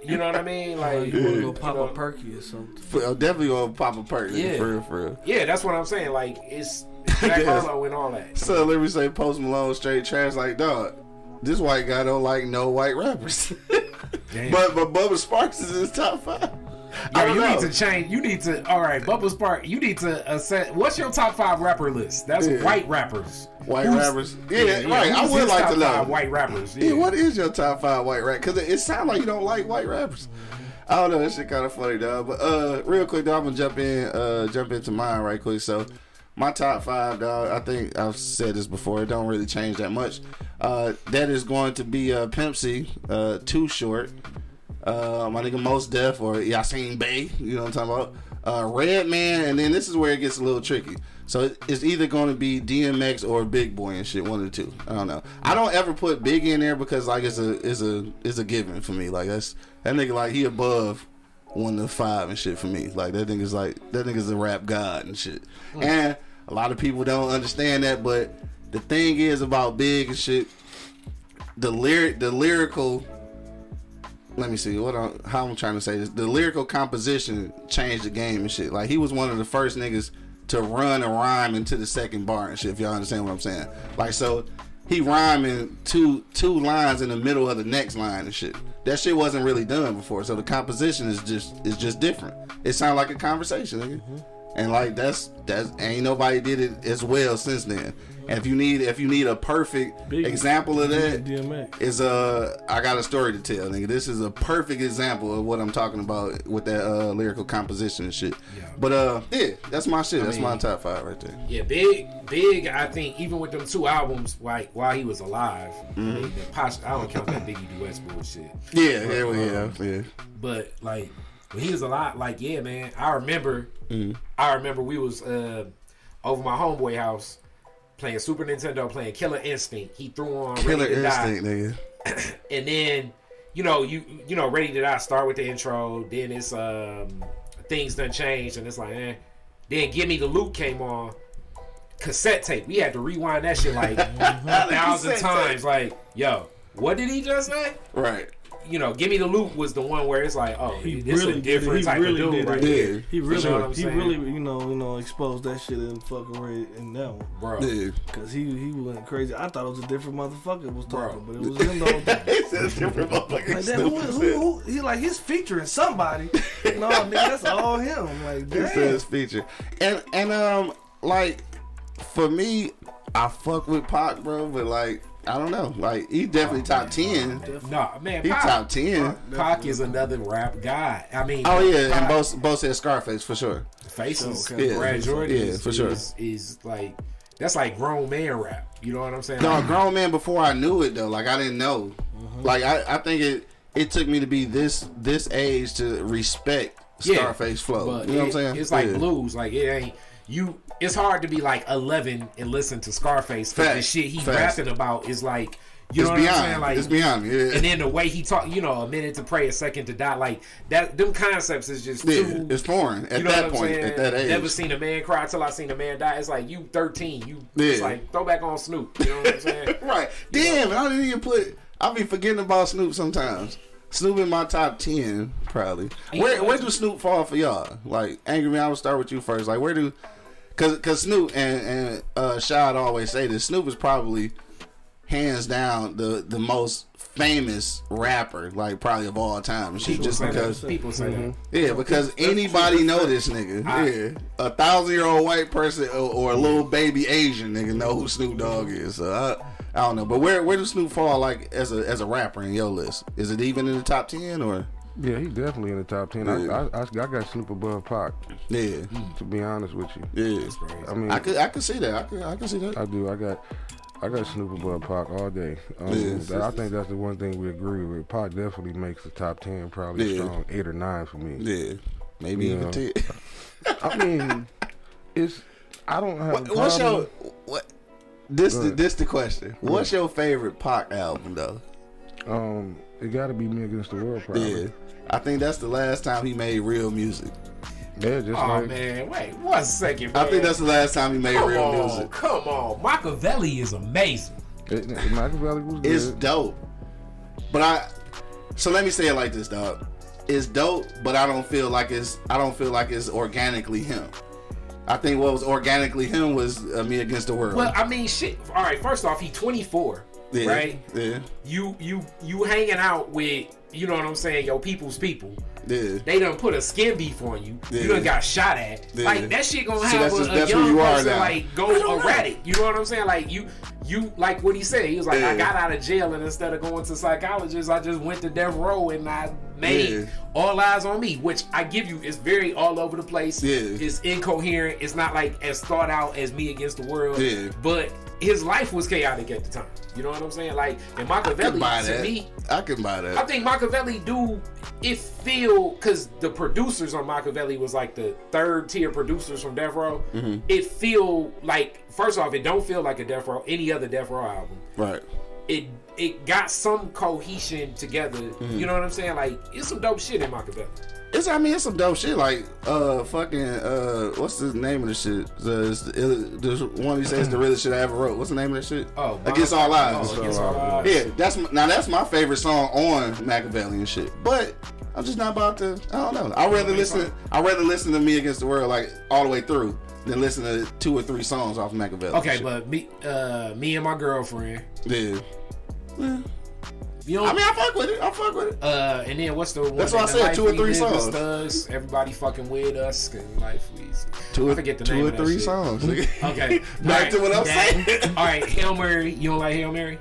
You know what I mean? Like, You wanna go pop know. a perky or something? For- I'm definitely gonna pop a perky. Yeah. For real, for real. yeah, that's what I'm saying. Like, it's Jack Yes. Harlow and all that. So let me say Post Malone straight trash like dog. This white guy don't like no white rappers. But but Bubba Sparxxx is his top five. Yo, you know. need to change. You need to. All right, Bubba Spark. You need to uh, set. What's your top five rapper list? That's Yeah. white rappers. White Who's- rappers. Yeah, right. I would like to know. five White rappers. Yeah. Yeah, what is your top five white rap? Because it, it sounds like you don't like white rappers. I don't know. That shit kind of funny, dog. But uh, real quick, dog, I'm gonna jump in, uh, jump into mine right quick. So, my top five, dog. I think I've said this before. It don't really change that much. Uh, that is going to be uh, Pimp C, uh, Too Short, uh, my nigga Mos Def or Yasin Bey. You know what I'm talking about? Uh, Redman, and then this is where it gets a little tricky. So it's either going to be DMX or Big Boi and shit, one of the two. I don't know. I don't ever put Big in there because like it's a it's a it's a given for me. Like that's that nigga like he above one to five and shit for me. Like that nigga's like that nigga's a rap god and shit. And a lot of people don't understand that, but the thing is about Big and shit, the lyric the lyrical let me see what I'm, how I'm trying to say this. The lyrical composition changed the game and shit. Like he was one of the first niggas to run a rhyme into the second bar and shit. If y'all understand what I'm saying. Like so, he rhyming two two lines in the middle of the next line and shit. That shit wasn't really done before. So the composition is just is just different. It sounds like a conversation, nigga. And like that's that's ain't nobody did it as well since then. And if you need if you need a perfect Big- example of that, DMX. is uh I got a story to tell, nigga. This is a perfect example of what I'm talking about with that uh lyrical composition and shit. Yeah. But uh yeah, that's my shit. that's my top five right there. Yeah, big, big. I think even with them two albums, like while he was alive, I, mean, the posh, I don't count that Biggie duets bullshit. Yeah, yeah, well, yeah, yeah. But like when he was a lot like yeah, man. I remember, I remember we was uh, over my homeboy house playing Super Nintendo, playing Killer Instinct. He threw on Killer Ready to Die. instinct, nigga. and then you know you you know ready to die start with the intro then it's um things done changed and it's like eh. then give me the loop came on cassette tape we had to rewind that shit like a thousand Cassette tape. times like yo what did he just say Right. You know give me the loop was the one where it's like oh He this really a different did type He really of dude did right it. here Yeah. He really, know he saying? really, you know, you know, exposed that shit in fucking red in that one. bro Yeah. Cause he he went crazy. I thought it was a different motherfucker was talking, Bro. but it was him the whole time. It's a different motherfucking Like that, who, who, who, he like he's featuring somebody. no, nigga, that's all him. Like It damn. says feature. And and um like for me, I fuck with Pac, bro, but like I don't know. Like he definitely top oh, ten. no man He Pac, top ten. Pac is another rap guy I mean Oh yeah, Pac- and both both said Scarface for sure. Faces, Okay. Yeah. Brad Jordan, Yeah, is, for sure. is, is like that's like grown man rap. You know what I'm saying? No, Like, grown man before I knew it though. Like I didn't know. Like I, I think it it took me to be this this age to respect yeah, Scarface flow. you know what I'm saying? It's like Yeah. blues. Like it ain't you. It's hard to be like 11 and listen to Scarface. 'cause the shit he Facts. rapping about is like you It's know what beyond. I'm saying? Like it's beyond. Yeah. And then the way he talk, you know, a minute to pray, a second to die, like that. Them concepts is just yeah, too. it's foreign at you know that what I'm point, saying? at that age. Never seen a man cry till I seen a man die. It's like you 13. You it's like throw back on Snoop. You know what I'm saying? right. Damn, I didn't even put. I be forgetting about Snoop sometimes. Snoop in my top ten, probably. Where where do Snoop fall for y'all? Like, Angry Man, I will start with you first. Like, where do? Cause, cause Snoop and and uh, Shad always say this. Snoop is probably hands down the the most famous rapper, like probably of all time. And shit, People just because. people say that. Yeah, because anybody know this nigga. I- yeah, a thousand year old white person or, or a little baby Asian nigga know who Snoop Dogg is. So I, I don't know, but where where does Snoop fall like as a as a rapper in your list? Is it even in the top ten or? Yeah, he's definitely in the top ten. Yeah. I, I, I, got Snoop above Pac. Yeah, To be honest with you, yeah. I mean, I could I could see that. I could I could see that. I do. I got I got Snoop above Pac all day. Um, I think that's the one thing we agree with. Pac definitely makes the top ten, probably Yeah. strong eight or nine for me. Yeah, maybe Yeah. even ten. I mean, it's I don't have. What, a what's your what? This the, this the question. What's your favorite Pac album though? um? It got to be Me Against the World, probably. Yeah, I think that's the last time he made real music. Yeah, just Oh like man, wait one second. Man. I think that's the last time he made come real on, music. come on. Makaveli is amazing. it, it, Makaveli was It's good. dope. But I so let me say it like this, dog. It's dope, but I don't feel like it's I don't feel like it's organically him. I think what was organically him was uh, me against the world. Well, I mean, shit. All right, first off, he 24, yeah, right? Yeah, You you you hanging out with you know what I'm saying? Yo, people's people. yeah. They done put a skin beef on you. Yeah. You done got shot at. Yeah. Like that shit gonna See, have that's a, just- a young you person now. like go erratic. You know what I'm saying? Like you you like what he said. He was like, Yeah. I got out of jail and instead of going to psychologists, I just went to death row and I made Yeah. all eyes on me. Which I give you is very all over the place. Yeah. It's incoherent. It's not like as thought out as me against the world. Yeah. But his life was chaotic at the time. You know what I'm saying? Like and Makaveli to that. me I can buy that. I think Makaveli do it feel because the producers on Makaveli was like the third tier producers from Death Row. Mm-hmm. It feel like first off, it don't feel like a Death Row any other Death Row album. Right. It it got some cohesion together. Mm-hmm. You know what I'm saying? Like it's some dope shit in Makaveli. It's I mean it's some dope shit like uh fucking uh what's the name of the shit? The it's the, the one he says the realest shit I ever wrote. What's the name of that shit? Oh, against all odds Oh, Against All Odds. yeah that's my- now that's my favorite song on Makaveli and shit but I'm just not about to I don't know. I would rather listen I rather listen to me against the world like all the way through than listen to two or three songs off Makaveli Okay, shit. but me uh me and my girlfriend. yeah You know, I mean I fuck with it I fuck with it uh, and then what's the one? That's why I said two or three songs. Us, everybody fucking with us, and life we. two I or, forget the two name or three songs Okay. Back Alright, to what I'm that- saying. All right, Hail Mary. You don't like Hail Mary?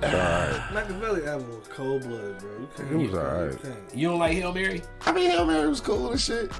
Makaveli album was cold blooded, bro. You can't. It was alright. you. You don't like Hail Mary? I mean Hail Mary was cool and shit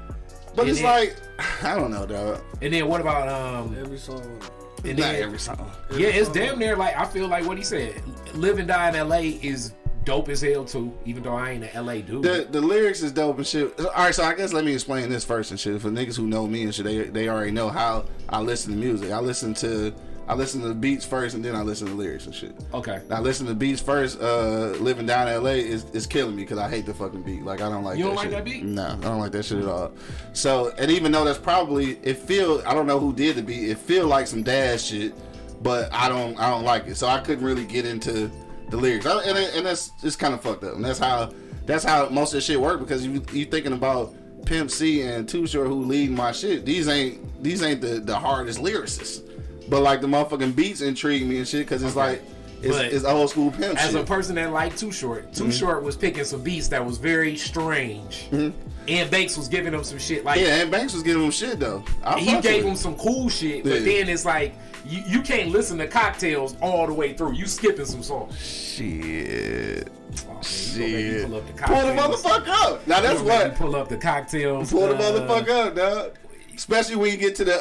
but And it's then- like I don't know dog And then what about um? Every song. And not then, every song yeah, it's damn near like I feel like what he said. Live and die in L.A. is dope as hell too. Even though I ain't an L.A. dude. The the lyrics is dope and shit. All right, so I guess let me explain this first and shit. For niggas who know me and shit, they they already know how I listen to music. I listen to I listen to the beats first and then I listen to lyrics and shit. okay. Now listen to beats first. Uh, living down in LA is, is killing me because I hate the fucking beat. Like I don't like. You don't that like shit. that beat? No, I don't like that shit at all. So and even though that's probably it feel I don't know who did the beat. It feel like some dad shit, but I don't I don't like it. So I couldn't really get into the lyrics. I, and and that's it's kind of fucked up. And that's how that's how most of the shit work because you you thinking about Pimp C and Too Short who lead my shit. These ain't these ain't the the hardest lyricists. But like the motherfucking beats intrigue me and shit because it's like it's, But it's old school pimp As shit. a person that liked Too Short, Too Mm-hmm. Short was picking some beats that was very strange. And Banks was giving him some shit like yeah, and Banks was giving him shit though. I he gave him some cool shit, but Yeah. then it's like you, you can't listen to cocktails all the way through. You skipping some songs. shit. Oh, man, you gonna make me Shit. Pull, up the Pull the motherfucker up. Now that's You gonna make me what. Pull up the cocktails. Pull the uh, motherfucker up, dog. Especially when you get to the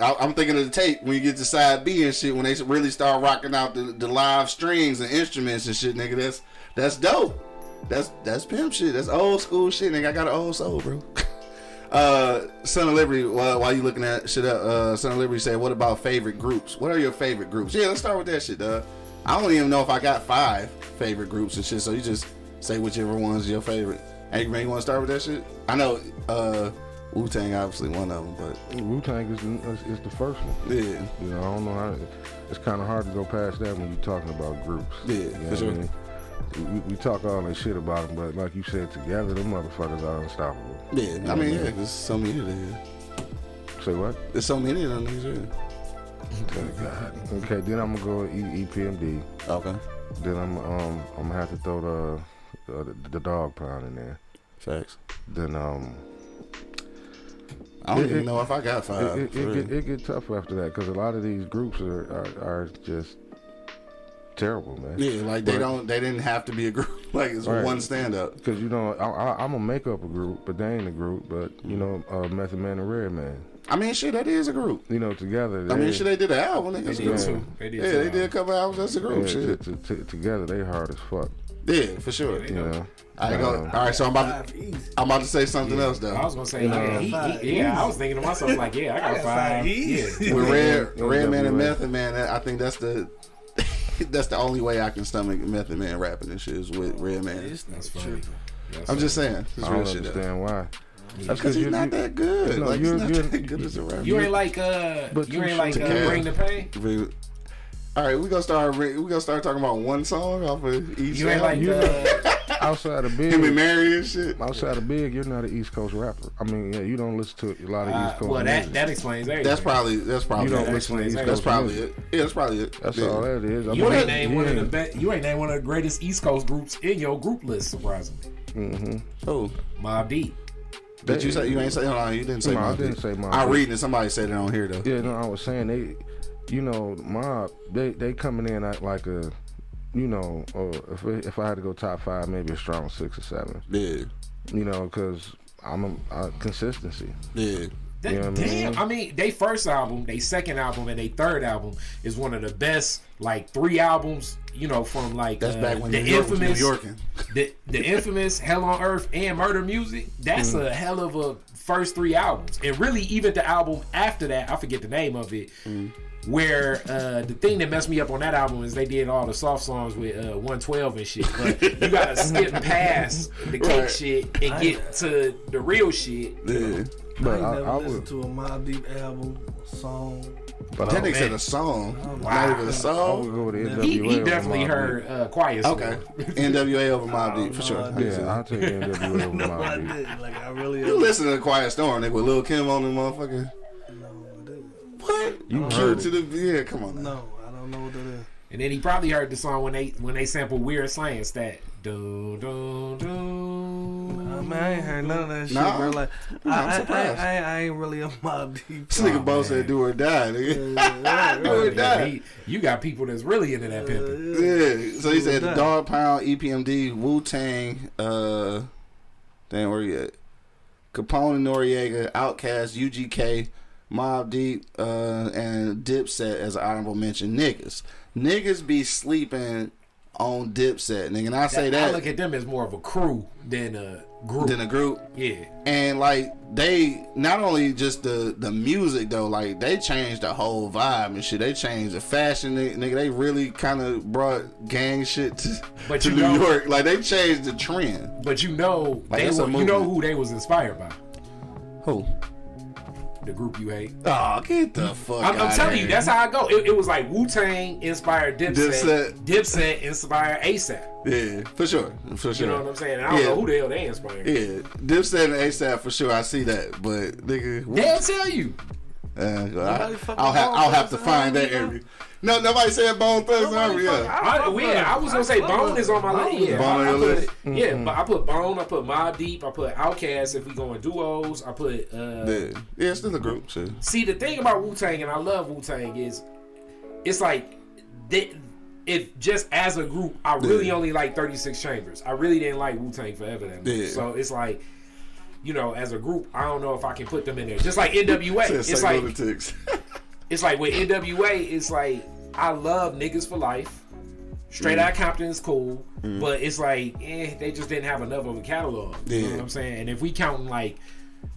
uh, I- I'm thinking of the tape when you get to side B and shit when they really start rocking out the, the live strings and instruments and shit, nigga. That's that's dope. That's that's pimp shit. That's old school shit, nigga. I got an old soul, bro. Uh, Son of Liberty. While, while you looking at shit up, uh, Son of Liberty said, "What about favorite groups? What are your favorite groups?" Yeah, let's start with that shit, dog. I don't even know if I got five favorite groups and shit. So you just say whichever one's your favorite. Hey, Man, you want to start with that shit? I know uh, Wu Tang obviously one of them, but Wu Tang is, the- is, is the first one. yeah, You know, I don't know how. It's kind of hard to go past that when you're talking about groups. Yeah, You know for what I sure. mean? We, we talk all that shit about them, but like you said, together, them motherfuckers are unstoppable. yeah. I mean, yeah, there's so many of them. Say what? There's so many of them niggas. Thank God. Okay, then I'm gonna go with e- EPMD. Okay, Then I'm um I'm gonna have to throw the uh, the, the dog pound in there. facts. Then um I don't It- even it- know if I got it, five. it, for it, get, it get tough after that because a lot of these groups are are, are just terrible, man. Yeah, like they Right. don't, they didn't have to be a group. Like it's Right. one stand up. Because you know, I, I, I'm gonna make up a group, but they ain't a group. But you know, uh, Method Man and Redman, I mean, shit, that is a group. you know, together. I mean, they- shit, they did an album. Nigga. They It's a did group. too. They did Yeah, too. they did a couple albums. That's a group. yeah, shit. t- t- t- together they hard as fuck. Yeah, for sure. You know, I go. All right, so I'm about to, I'm about to say something else though. I was gonna say, yeah, he, Five. he, yeah. I was thinking to myself, like, yeah, I got, got five. five. Yeah. With Red, Yeah, Redman and Method Man, I think that's the that's the only way I can stomach Method Man rapping and shit is with Redman. It's That's true. funny. That's I'm just saying, it's I don't shit. though. understand why. That's because he's you- not that good. No, like you're- not you're- that good as a rapper. You ain't like uh, But you you ain't like uh, bring the pain. Re- All right, we gonna start. re- We gonna start talking about one song off of each. You ain't album? like uh, outside of big, Him and Mary and shit. outside of big, you're not an East Coast rapper. I mean, yeah, you don't listen to a lot of Uh, East Coast well, that music. that explains everything. That's probably that's probably You don't that listen to explains East everything. Coast that's probably music. it. Yeah, that's probably it. That's yeah. all that is. I You mean, ain't named one of the yeah. be- You ain't named one of the greatest East Coast groups in your group list. Surprisingly, Mm-hmm. Oh, Mobb Deep. did you say you ain't say? Hold on, you didn't say. No, I didn't Deep. say Mobb I Deep. reading it. Somebody said it on here though. Yeah, no, I was saying they, you know, mob they they coming in at like a, you know, or if if I had to go top five, maybe a strong six or seven. Yeah, You know, because I'm a, uh consistency. yeah. That- You know what I damn, mean? I mean, they first album, they second album, and they third album is one of the best like three albums. You know, from like That's uh, back when the New York was New infamous, the, the infamous Hell on Earth and Murder Music. That's Mm. a hell of a first three albums, and really even the album after that, I forget the name of it. Mm. Where uh, the thing that messed me up on that album is they did all the soft songs with uh, 112 and shit, but you gotta skip past the cake Right. shit and get to the real shit. Yeah. But I I, ain't never I listened to a Mobb Deep album, song. but That I, nigga said a song. Wow. Not even a I would song. go with NWA. He, he definitely Mobb Deep. heard uh, Quiet Storm. Okay. NWA over Mobb Deep for sure. Yeah, I'll take NWA over No, I Mobb Deep. Like I really. You listen to Quiet Storm, nigga, with Lil Kim on the motherfucker. You Cute heard to the yeah. Come on. Now. No, I don't know what that is. And then he probably heard the song when they when they sample weird slang. It's that do do do. Man, I ain't heard none of that shit, Nah. bro. Like, Nah, I'm I, I, I, surprised. I, I ain't really a Mobb Deep. This nigga Oh, Bo said do or die, nigga. Yeah, do or Yeah, die. he- you got people that's really into that pimping. Yeah. So he said Die. Dog Pound, EPMD, Wu Tang, uh, damn, where you at? Capone Noreaga, Outkast, UGK, Mobb Deep, uh, and Dipset as an honorable mention. Niggas, niggas be sleeping on Dipset, nigga. And I say that, I look at them as more of a crew than a group. than a group. yeah, And like they not only just the the music though, like they changed the whole vibe and shit. They changed the fashion, nigga. nigga, They really kind of brought gang shit to, But to New know- York. Like they changed the trend. but you know Like, they were, you know who they was inspired by. Who? The group you hate. Oh, get the fuck! I'm, I'm telling you, that's how I go. It, it was like Wu Tang inspired Dipset. Dipset. Dipset inspired ASAP. yeah, for sure, for sure. You know what I'm saying? And I don't Yeah. know who the hell they inspired. Yeah, Dipset and ASAP for sure. I see that, but nigga, what- They'll tell you. Uh, I, Nobody fucking I'll have I'll have to find that Army, area. No, nobody said Bone Thugs Army. Yeah, I, well, yeah, I was gonna say Bone is on my list. Yeah, Bone I, I put, list? Yeah, but I put Bone, I put Mobb Deep, I put Outkast. If we going in duos, I put. uh yeah, yeah. It's in the group. Shit. See, the thing about Wu Tang, and I love Wu Tang, is it's like they, if just as a group, I really Yeah. only like Thirty Six Chambers. I really didn't like Wu Tang forever that much. Yeah. So it's like. You know, as a group, I don't know if I can put them in there. Just like NWA, it's like lunatics. it's like with NWA, it's like I love niggas for life. Straight Mm. out Compton is cool, but it's like eh, they just didn't have enough of a catalog. You know Yeah. what I'm saying? And if we counting like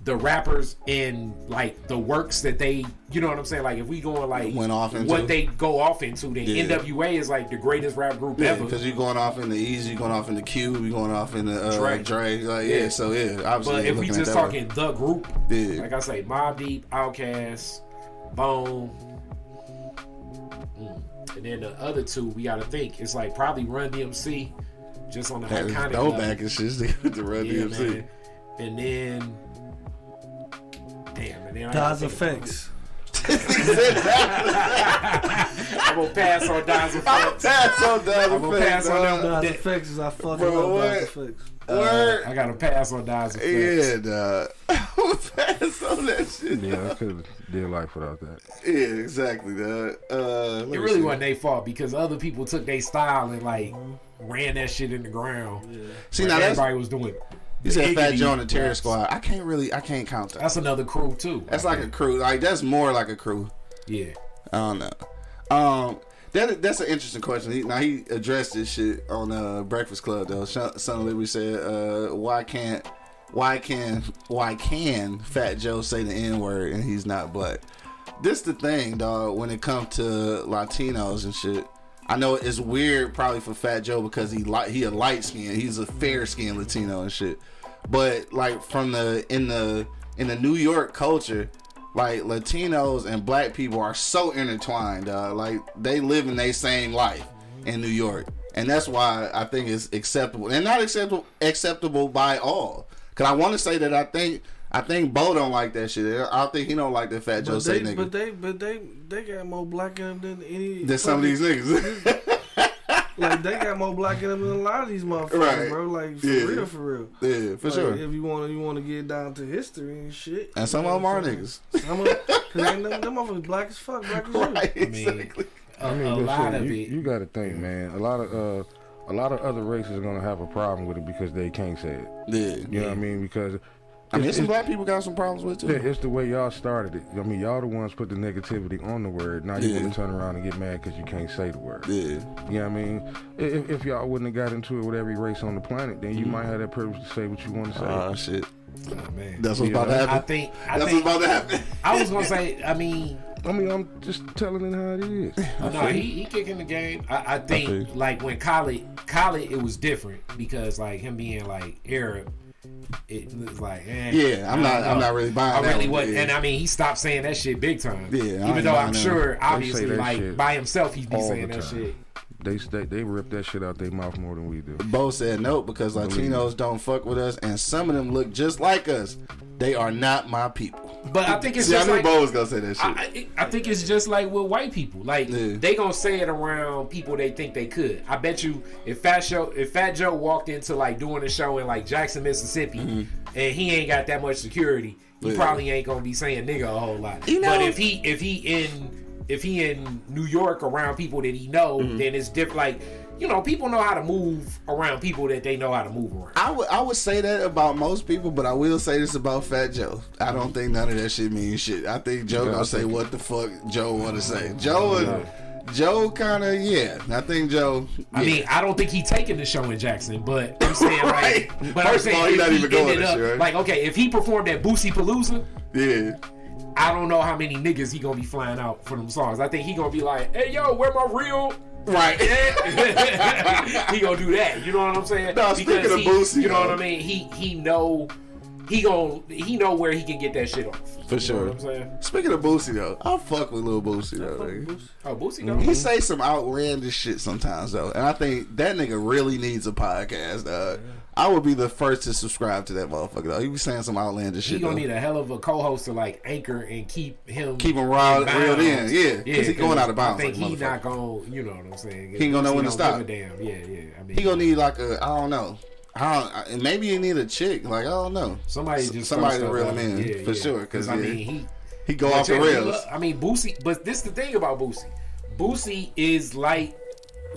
the rappers and like the works that they, you know what I'm saying? Like if we going like Went off into. what they go off into, then Yeah. NWA is like the greatest rap group Yeah, ever. because you're going off in the Eazy, you're going off in the Cube, you're going off in the uh, Dre. Dre. Like, yeah. Yeah. so yeah, obviously. But if we looking at just that talking the group, way. yeah, like I say, Mobb Deep, Outkast, Bone. Mm. And then the other two, we gotta think. It's like probably Run DMC, just on the that is iconic throwback and shit. Nigga, the Run Yeah, DMC. man. And then, damn, and then I Daz gotta think Effects. I'm gonna pass on Das EFX. That's so dumb. I'm gonna pass on them. Das EFX is I fucking Bro, love what? Das EFX. Word. I gotta pass on Das EFX. Yeah, dog. Pass on that shit. Yeah, I could did life without that. Yeah, exactly, dog. Uh, It really see. wasn't their fault because other people took their style and like ran that shit in the ground. See, Like, now that's everybody was doing. You said Fat Joe and the Terror. Squad. I can't really, I can't count that. That's another crew too. That's like a crew. Like that's more like a crew. yeah. I don't know. Um, that that's an interesting question. He, now he addressed this shit on uh, Breakfast Club though. Son Son of Liberty said, uh, "Why can't, why can, why can Fat Joe say the N word and he's not black?" This the thing, dog. When it comes to Latinos and shit, I know it's weird probably for Fat Joe because he light he a light skin. He's a fair skinned Latino and shit. But like from the in the in the New York culture, like Latinos and black people are so intertwined. Uh, like they live in their same life in New York. and that's why I think it's acceptable and not acceptable acceptable by all. Cause I want to say that I think I think Bo don't like that shit. I don't think he don't like that Fat Joe But say they, nigga. but they, but they, they got more black in them than any. than some of these niggas. Like they got more black in them than a lot of these motherfuckers, Right. bro. Like for Yeah. real, for real. yeah, for Like, sure. If you want to, you want to get down to history and shit. And some you know of them are what I'm saying? niggas. Some of them, cause ain't them, them motherfuckers black as fuck, black as right, right. exactly. A, I mean, a lot shit, of you, it. you got to think, man. A lot of uh, a lot of other races are gonna have a problem with it because they can't say it. Yeah. You know what I mean? Because I mean, it's- some it's- black people got some problems with Yeah, it's the way y'all started it. I mean, y'all the ones put the negativity on the word. Now you Yeah. want to turn around and get mad because you can't say the word. Yeah. You know what I mean? If, if y'all wouldn't have got into it with every race on the planet, then you might have that privilege to say what you want to say. Oh shit. Oh, man. That's what's about to happen. I think. I That's think. what's about to happen. I was gonna say. I mean, I mean, I'm just telling it how it is. no, he, he kicking the game. I, I think feel you. like when Khaled, Khaled, it was different because like him being like Arab, it was like eh, Yeah, I'm not- don't I'm not really buying I that really wasn't, yeah. and I mean he stopped saying that shit big time. Yeah, I even though I'm buying that. sure, obviously, like shit by himself he be all saying that shit. They they, they rip that shit out their mouth more than we do. Bo said no because Latinos don't fuck with us, and some of them look just like us. They are not my people. But I think it's See, I just knew like Bo was gonna say that shit. I, I I think it's just like with white people. Like Yeah. they gonna say it around people they think they could. I bet you if Fat Joe if Fat Joe walked into like doing a show in like Jackson, Mississippi, and he ain't got that much security, he Mm-hmm. Yeah. probably ain't gonna be saying nigga a whole lot. You know- but if he if he in if he in New York around people that he know, Mm-hmm. then it's different. Like you know, people know how to move around people that they know how to move around. I would I would say that about most people, but I will say this about Fat Joe. I don't think none of that shit means shit. I think Joe I gonna say what the fuck Joe want to say. Joe, Joe kind of yeah. I think Joe. I mean, I don't think he taking the show in Jackson, but I'm saying Right. like, but I'm First of saying all, he not he even going up, year, right? like, okay, if he performed at Boosie Palooza, yeah. I don't know how many niggas he gonna be flying out for them songs. I think he gonna be like, hey yo, where my real? Right. he gonna do that. You know what I'm saying? No, speaking of he, Boosie, you know though. what I mean. He he know he gon' he know where he can get that shit off. For You sure. know what I'm saying? Speaking of Boosie though, I fuck with Lil Boosie though. nigga. Oh, Boosie He say some outlandish shit sometimes though, and I think that nigga really needs a podcast. Dog. I would be the first to subscribe to that motherfucker. Though he be saying some outlandish He shit. gonna though. need a hell of a co-host to like anchor and keep him Keep him bounds. reeled in, yeah. yeah, 'cause he going out of bounds I think like he not gonna, you know what I'm saying. He ain't gonna know when to stop. Damn. Yeah, yeah. I mean, He gonna need like a I don't know. I don't, maybe he need a chick. Like I don't know. somebody just somebody to reel him in Yeah, for yeah. sure. Because I mean, he he go off the you- rails. I mean, Boosie. But this the thing about Boosie. Boosie is like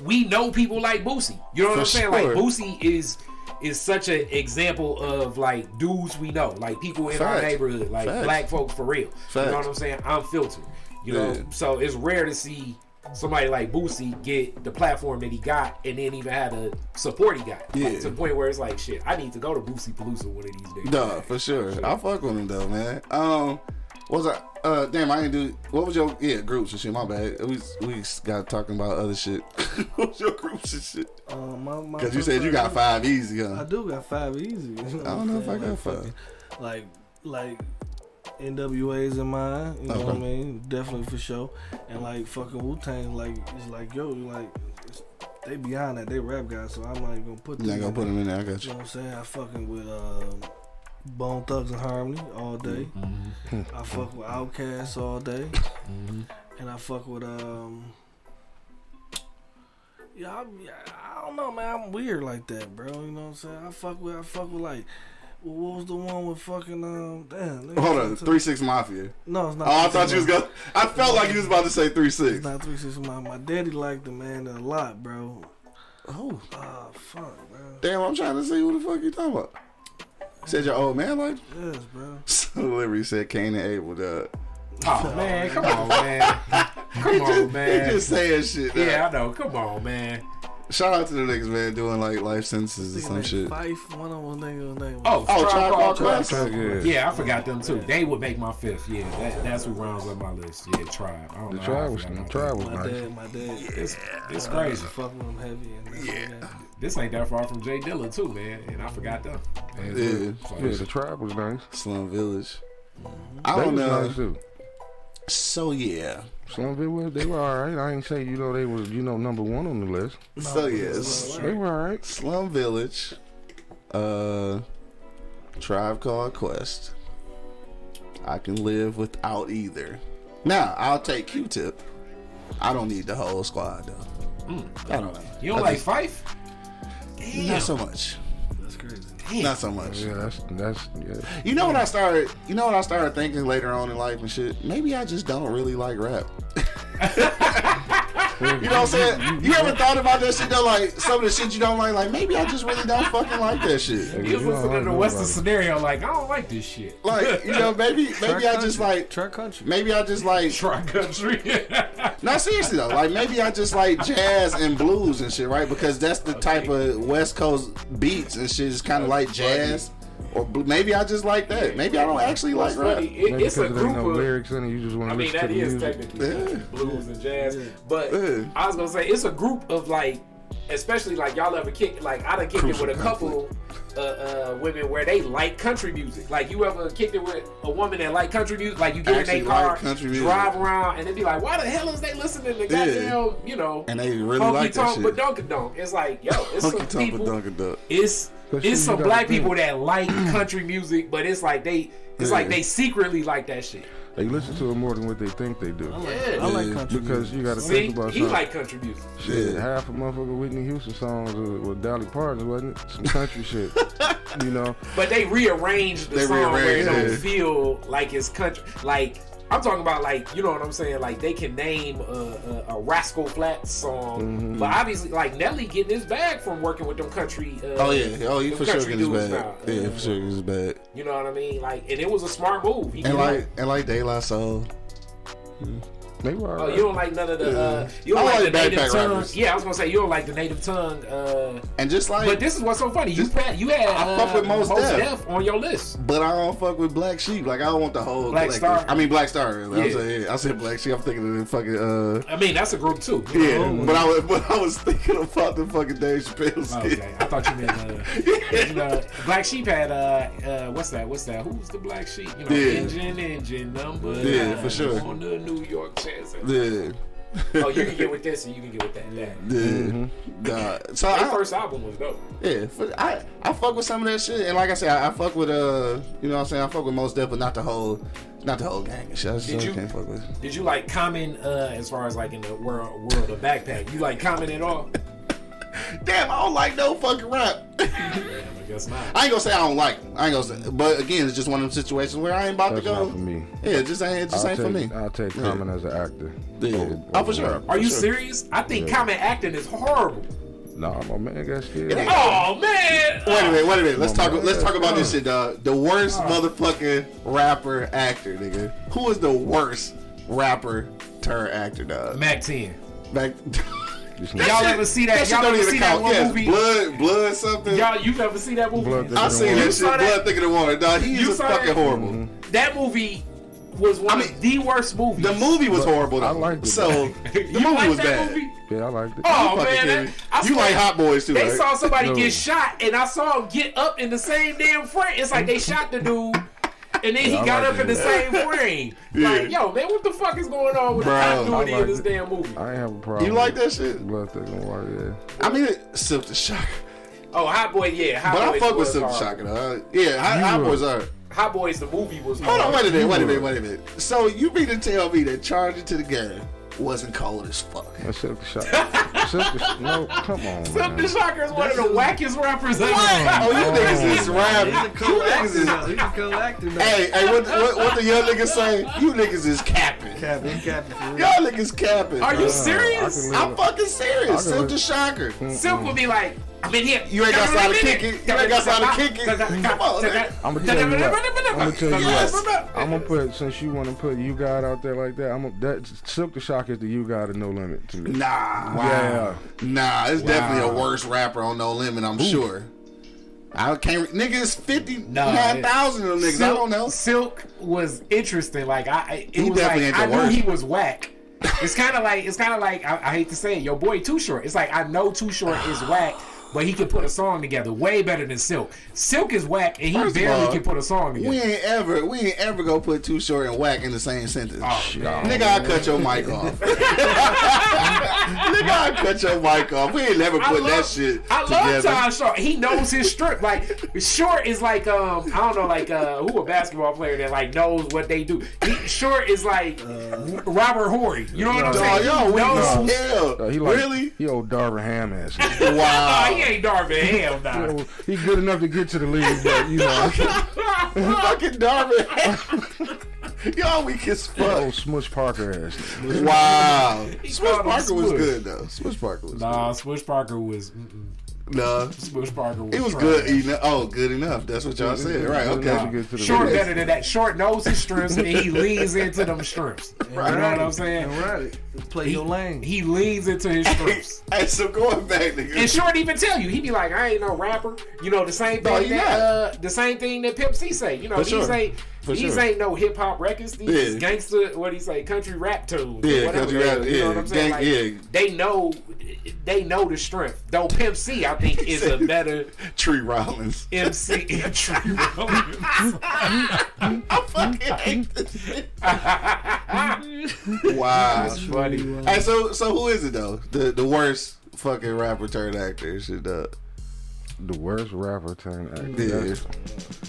we know people like Boosie. You know what For I'm saying? sure. Like Boosie is is such an example of like dudes we know, like people in our neighborhood, like Facts. black folks for real. You know what I'm saying? I'm filtered. You Yeah. know, so it's rare to see somebody like Boosie get the platform that he got and then even have the support he got. Yeah. Like, to the point where it's like, shit, I need to go to Boosie Palooza one of these days. Duh, for sure. I fuck with him though, man. Um, what was I? Uh, damn, I didn't do. What was your yeah groups and shit? My bad. We we got talking about other shit. what was your groups and shit? Uh, my, my Because you said you got five easy, I do got five easy. I don't know if I got five. Like, like NWA's in mine. You know what I mean? Definitely for sure. And like fucking Wu Tang, like it's like yo, like it's, they beyond that. They rap guys, so I'm not even gonna put. Not them gonna in put there. him in there. I got You you. know what I'm saying? I fucking with um, Bone Thugs and Harmony all day. I fuck with Outkast all day, and I fuck with um. Yeah, I, I don't know, man. I'm weird like that, bro. You know what I'm saying? I fuck with, I fuck with like, well, what was the one with fucking um? Damn. Hold on, three six mafia. No, it's not. Oh, I thought you was gonna. I felt like you was about to say three It's six. not three six. My my daddy liked the man a lot, bro. Oh, Ah, fuck, bro. damn! I'm trying to see who the fuck you talking about. Said your old man like. Yes, bro. Liberty said Kane and Abel. Dog. Oh, oh man, come on, man. Come on, He man. just saying shit. dog. Yeah, I know. Come on, man. Shout out to the niggas, man, doing like life sentences or some shit. Phife, one of them niggas name. Oh, Oh, Tribe Tribe Called Called Quest. Quest? Yeah. Yeah, I forgot them too. They would make my fifth. Yeah, that, that's who rounds up my list. Yeah, Tribe. I don't The know. how I tribe was the tribe was My nice. dad, my dad. It's, it's I crazy. used fuck with him heavy. And yeah. This ain't that far from J Dilla too, man. And I forgot them. And Yeah. so Yeah, the tribe was nice. Slum Village. I They don't know. nice too. So yeah, Slum Village, they were all right. I ain't say you know they was you know number one on the list. So yes, They were all right. Slum Village, uh, Tribe Called Quest. I can live without either. Now I'll take Q-Tip. I don't need the whole squad though. I don't know. You don't I like just- Phife? Not so much. That's crazy. Not so much. Yeah, that's that's yeah. You know what I started? You know what I started thinking later on in life and shit. Maybe I just don't really like rap. you know what I'm saying? You ever thought about that shit though? Like some of the shit you don't like. Like maybe I just really don't fucking like that shit. Hey, You was you don't listening to What's the nobody. Scenario like, I don't like this shit. Like you know, maybe maybe I just like Track country. maybe I just like Try country. no seriously though. Like maybe I just like jazz and blues and shit, right? Because that's the type of West Coast beats and shit. is kind of like jazz. Or maybe I just like that. Maybe I don't actually like rap. funny. It, it's a because there ain't group no of. lyrics in it, you just want I to mean, listen that to the is music. technically Yeah. blues and jazz. But Yeah. I was gonna say it's a group of like, especially like y'all ever kick like I done kicked it with a couple uh, uh, women where they like country music. Like you ever kicked it with a woman that like country music? Like you get in Actually their car, like country music. drive around, and they be like, "Why the hell is they listening to goddamn you know?" And they really like that shit. but Dunkin' Donk. It's like, yo, it's Honky some tonk with people. Dunkin' Duck. It's But it's some black gotta people that like country music, but it's like they it's Yeah. like they secretly like that shit. They listen to it more than what they think they do. I like, Yeah. I like Yeah. country. Because you got to think about he something. like country music. Shit, Yeah. half a motherfucker Whitney Houston songs with, with Dolly Parton, wasn't it? Some country shit. You know? But they rearranged the They song where it rearranged don't feel like it's country. Like I'm talking about, like you know what I'm saying. Like they can name a, a, a Rascal Flatts song, Mm-hmm. but obviously, like Nelly getting his bag from working with them country. Uh, Oh yeah, oh he for sure getting his bag. now. Yeah, Uh, for sure getting his bag. You know what I mean? Like, and it was a smart move. He And like it. and like De La Soul. They were Oh, you don't like none of the. Uh, you don't I like, like the native backpack tongue. rappers. Yeah, I was gonna say you don't like the native tongue. Uh, And just like but this is what's so funny. You had you had I uh, fuck with Mos Def. Def on your list. But I don't fuck with Black Sheep. Like I don't want the whole Black collective. Star? I mean Black Star. Really. I'm Yeah. saying, yeah. I said Black Sheep. I'm thinking of the fucking uh I mean, that's a group too. yeah. know? But I was but I was thinking about the fucking Dave Chappelle skit. Okay, I thought you meant uh, you know, Black Sheep had uh, uh, what's that? What's that? Who's the Black Sheep? You know, Yeah. engine, engine number. Yeah, nine for sure. On the New York chance. Yeah. Oh, you can get with this, and you can get with that. that. Yeah. Nah. So Their I, first album was dope. Yeah, for, I I fuck with some of that shit, and like I said, I, I fuck with uh, you know what I'm saying, I fuck with Mos Def, but not the whole, not the whole gang and shit. I just Did you- can't fuck with. Did you like Common uh, as far as like in the world world of backpack? You like Common at all? Damn, I don't like no fucking rap. Damn, I guess not. I ain't gonna say I don't like. 'em. I ain't gonna say, but again, it's just one of them situations where I ain't about That's to go. not for me. Yeah, it just ain't, it just I'll ain't take, for me. I'll take Yeah. Common as an actor. Yeah. Over- Oh, for sure. rap. Are you Sure. serious? I think Yeah. Common acting is horrible. Nah, my man got scared. It ain't- Oh man! Wait a minute, wait a minute. Let's Come talk. on, Let's talk about this shit, dog. The worst Oh. motherfucking rapper actor, nigga. Who is the worst rapper turn actor, dog? Mac Ten. Back. This Y'all nigga- ever see that? shit Y'all don't ever even see that count. one Yes, movie? blood, blood, something. Y'all, you ever see that movie? Blood I Thicker seen that shit. saw that? Blood thicker than water, dog. He You is saw fucking that? horrible. Mm-hmm. That movie was one I mean, of the worst movies. The movie was horrible. Though. I liked it, So the you movie like was that bad. movie? Yeah, I liked it. Oh Fucking man, that, I you like Hot Boys too, They right? saw somebody No. get shot, and I saw him get up in the same damn frame. It's like mm. they shot the dude, and then he Yeah, I got like up in the that. same frame. Yeah. Like, yo, man, what the fuck is going on with Bro, the I continuity in this it. damn movie? I ain't have a problem. You like that shit? Blood Thicker than water, yeah. I mean, Silk the Shocker. Oh, Hot Boy, yeah, Hot But I Boys fuck with was Silk the hard. Shocker, though. Yeah, Hot, You Hot Boys are. Hot Boys, the movie was. Hold on, hard. wait a minute, wait a minute, wait a minute. So you mean to tell me that Charge It to the Game wasn't cold as fuck? That's Silk the Shocker. Silk the No, come on, Silk the Shocker is one of the wackest rappers ever. Oh, you niggas is rap. You niggas is. He's a co-actor. Hey, hey, what, what, what the young niggas say? You niggas is capping. Captain, Captain, for real. Y'all niggas capping. Are you serious? I can I'm fucking serious. I Silk the Shocker. Silk would be like, I've been here. You ain't got something to kick it. You ain't got something to kick it. Come on, nigga. I'm gonna tell you what. I'm gonna tell you what. I'm gonna put since you want to put you got out there like that. I'm gonna that Silk the Shock is the you got at no limit to me. Nah. Yeah. Nah, it's definitely a Wow. worse rapper on No Limit, I'm sure. I can't. Niggas, fifty Nah, of them niggas. I don't know. Silk was interesting. Like I, I- it He was definitely like ain't I the knew worst. he was whack. It's kind of like it's kind of like I, I hate to say it, your boy Too Short. It's like I know Too Short is whack, but he can put a song together way better than Silk. Silk is whack, and he First barely all, can put a song together. We ain't ever, we ain't ever go put too short and whack in the same sentence. Oh. Nigga, I cut your mic off. Nigga, I cut your mic off. We ain't never put love, that shit I love together. Ty Short. He knows his strip. Like Short is like um I don't know like uh who a basketball player that like knows what they do. He, Short is like Robert Horry. You know what I'm saying? y'all He weak knows- as hell. Uh, he like really? he old Darvin Ham ass. Wow. he ain't Darvin Ham now. You know, he good enough to get to the league, but you know, Fucking Darvin. Y'all weak as old fuck. Smush Parker ass. Wow. Smush called him Parker was good though. Smush Parker was Nah, Smush Parker was mm-mm. Good. Nah. Smush was. He was good enough. Oh, good enough. That's what y'all said. Right, Good enough to okay. get to the Short better than that. Short knows his strengths and he leans into them strengths. You know what I'm saying? Right. Play your lane. He leans into his strengths. Hey, so going back, nigga. And Short even tell you, he be like, I ain't no rapper. You know, the same thing he that uh, the same thing that Pimp C say. You know, For these sure. ain't For these sure. ain't no hip hop records. These Yeah. gangster what he say, country rap tunes. Yeah, whatever country they rap, is, You know yeah, what I'm saying? gang- Like, yeah. They know they know the strength. Though Pimp C, I think, is a better Tree Rollins. MC in Tree Rollins. I fucking hate this shit. wow. That's funny. Hey, so so who is it though? The the worst fucking rapper turned actor shit uh The worst rapper turned actor. yeah.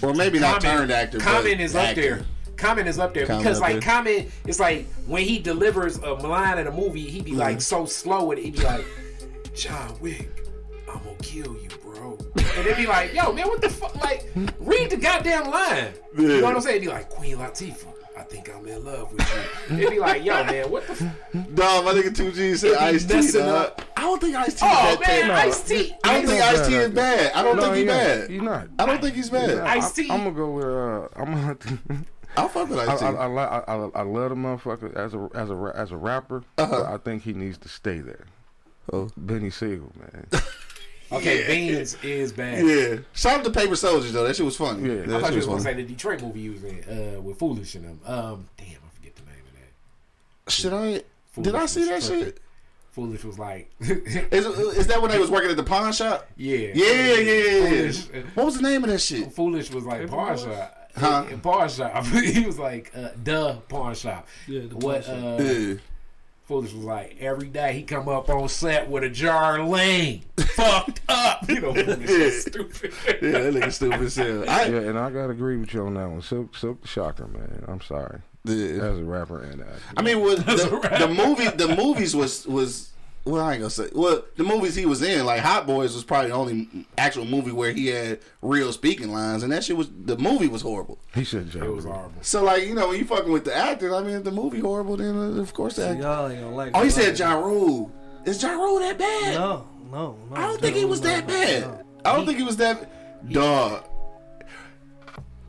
Or maybe not Common- turned actor. Common but is up there. Common is up there Common because up like there. Common, it's like when he delivers a line in a movie, he'd be Mm-hmm. like so slow and he'd be like, John Wick, I'm gonna kill you, bro. And they'd be like, Yo, man, what the fuck? Like, read the goddamn line. You know what I'm saying? He like Queen Latifah. I think I'm in love with you. It'd be like, Yo, man, what the? F-? Dog, my nigga 2G said They be Ice T. dog. I don't think Ice T. Oh is that man, bad. Ice T. I don't think not Ice T is bad. I don't No, think he he's bad. He not. I don't think he's bad. Ice-T. I'm gonna go with. Uh, I'm gonna. I'll fuck with Ice T. I, I, li- I, I, I love the motherfucker as a as a as a rapper. Uh-huh. But I think he needs to stay there. Oh. Beanie Sigel, man. Okay, Beans is bad. Yeah. Shout out to Paper Soldiers though. That shit was funny. Yeah. that I thought shit you was was gonna say the Detroit movie you was in uh, with Foolish in them. Um, damn, I forget the name of that. Should I? Foolish Did I see that was shit? Foolish was like, Is, is that when they was working at the pawn shop? yeah, Yeah, yeah, yeah, yeah. Foolish, What was the name of that shit? Foolish was like pawn shop. Huh? Pawn shop. he was like uh, the pawn shop. Yeah, the pawn what? shop. Uh, Yeah. Foolish was like every day he come up on set with a jar of lean, fucked up. You know, Foolish stupid. Yeah, that nigga stupid as hell. I, yeah, and I gotta agree with you on that one. Silk, Silk the Shocker, man. I'm sorry. Yeah. As a rapper and actor. I mean, was the, the movie, the movies was was well, I ain't gonna say. Well, the movies he was in, like Hot Boys, was probably the only actual movie where he had real speaking lines, and that shit was the movie was horrible. he should It was horrible. So, like, you know, when you fucking with the actor, I mean, if the movie horrible, then uh, of course the See, actor. y'all ain't gonna like. Oh, he said Ja Rule. Is Ja Rule that bad? No, no, no. I don't think he was that bad. no. I don't think he was that dog.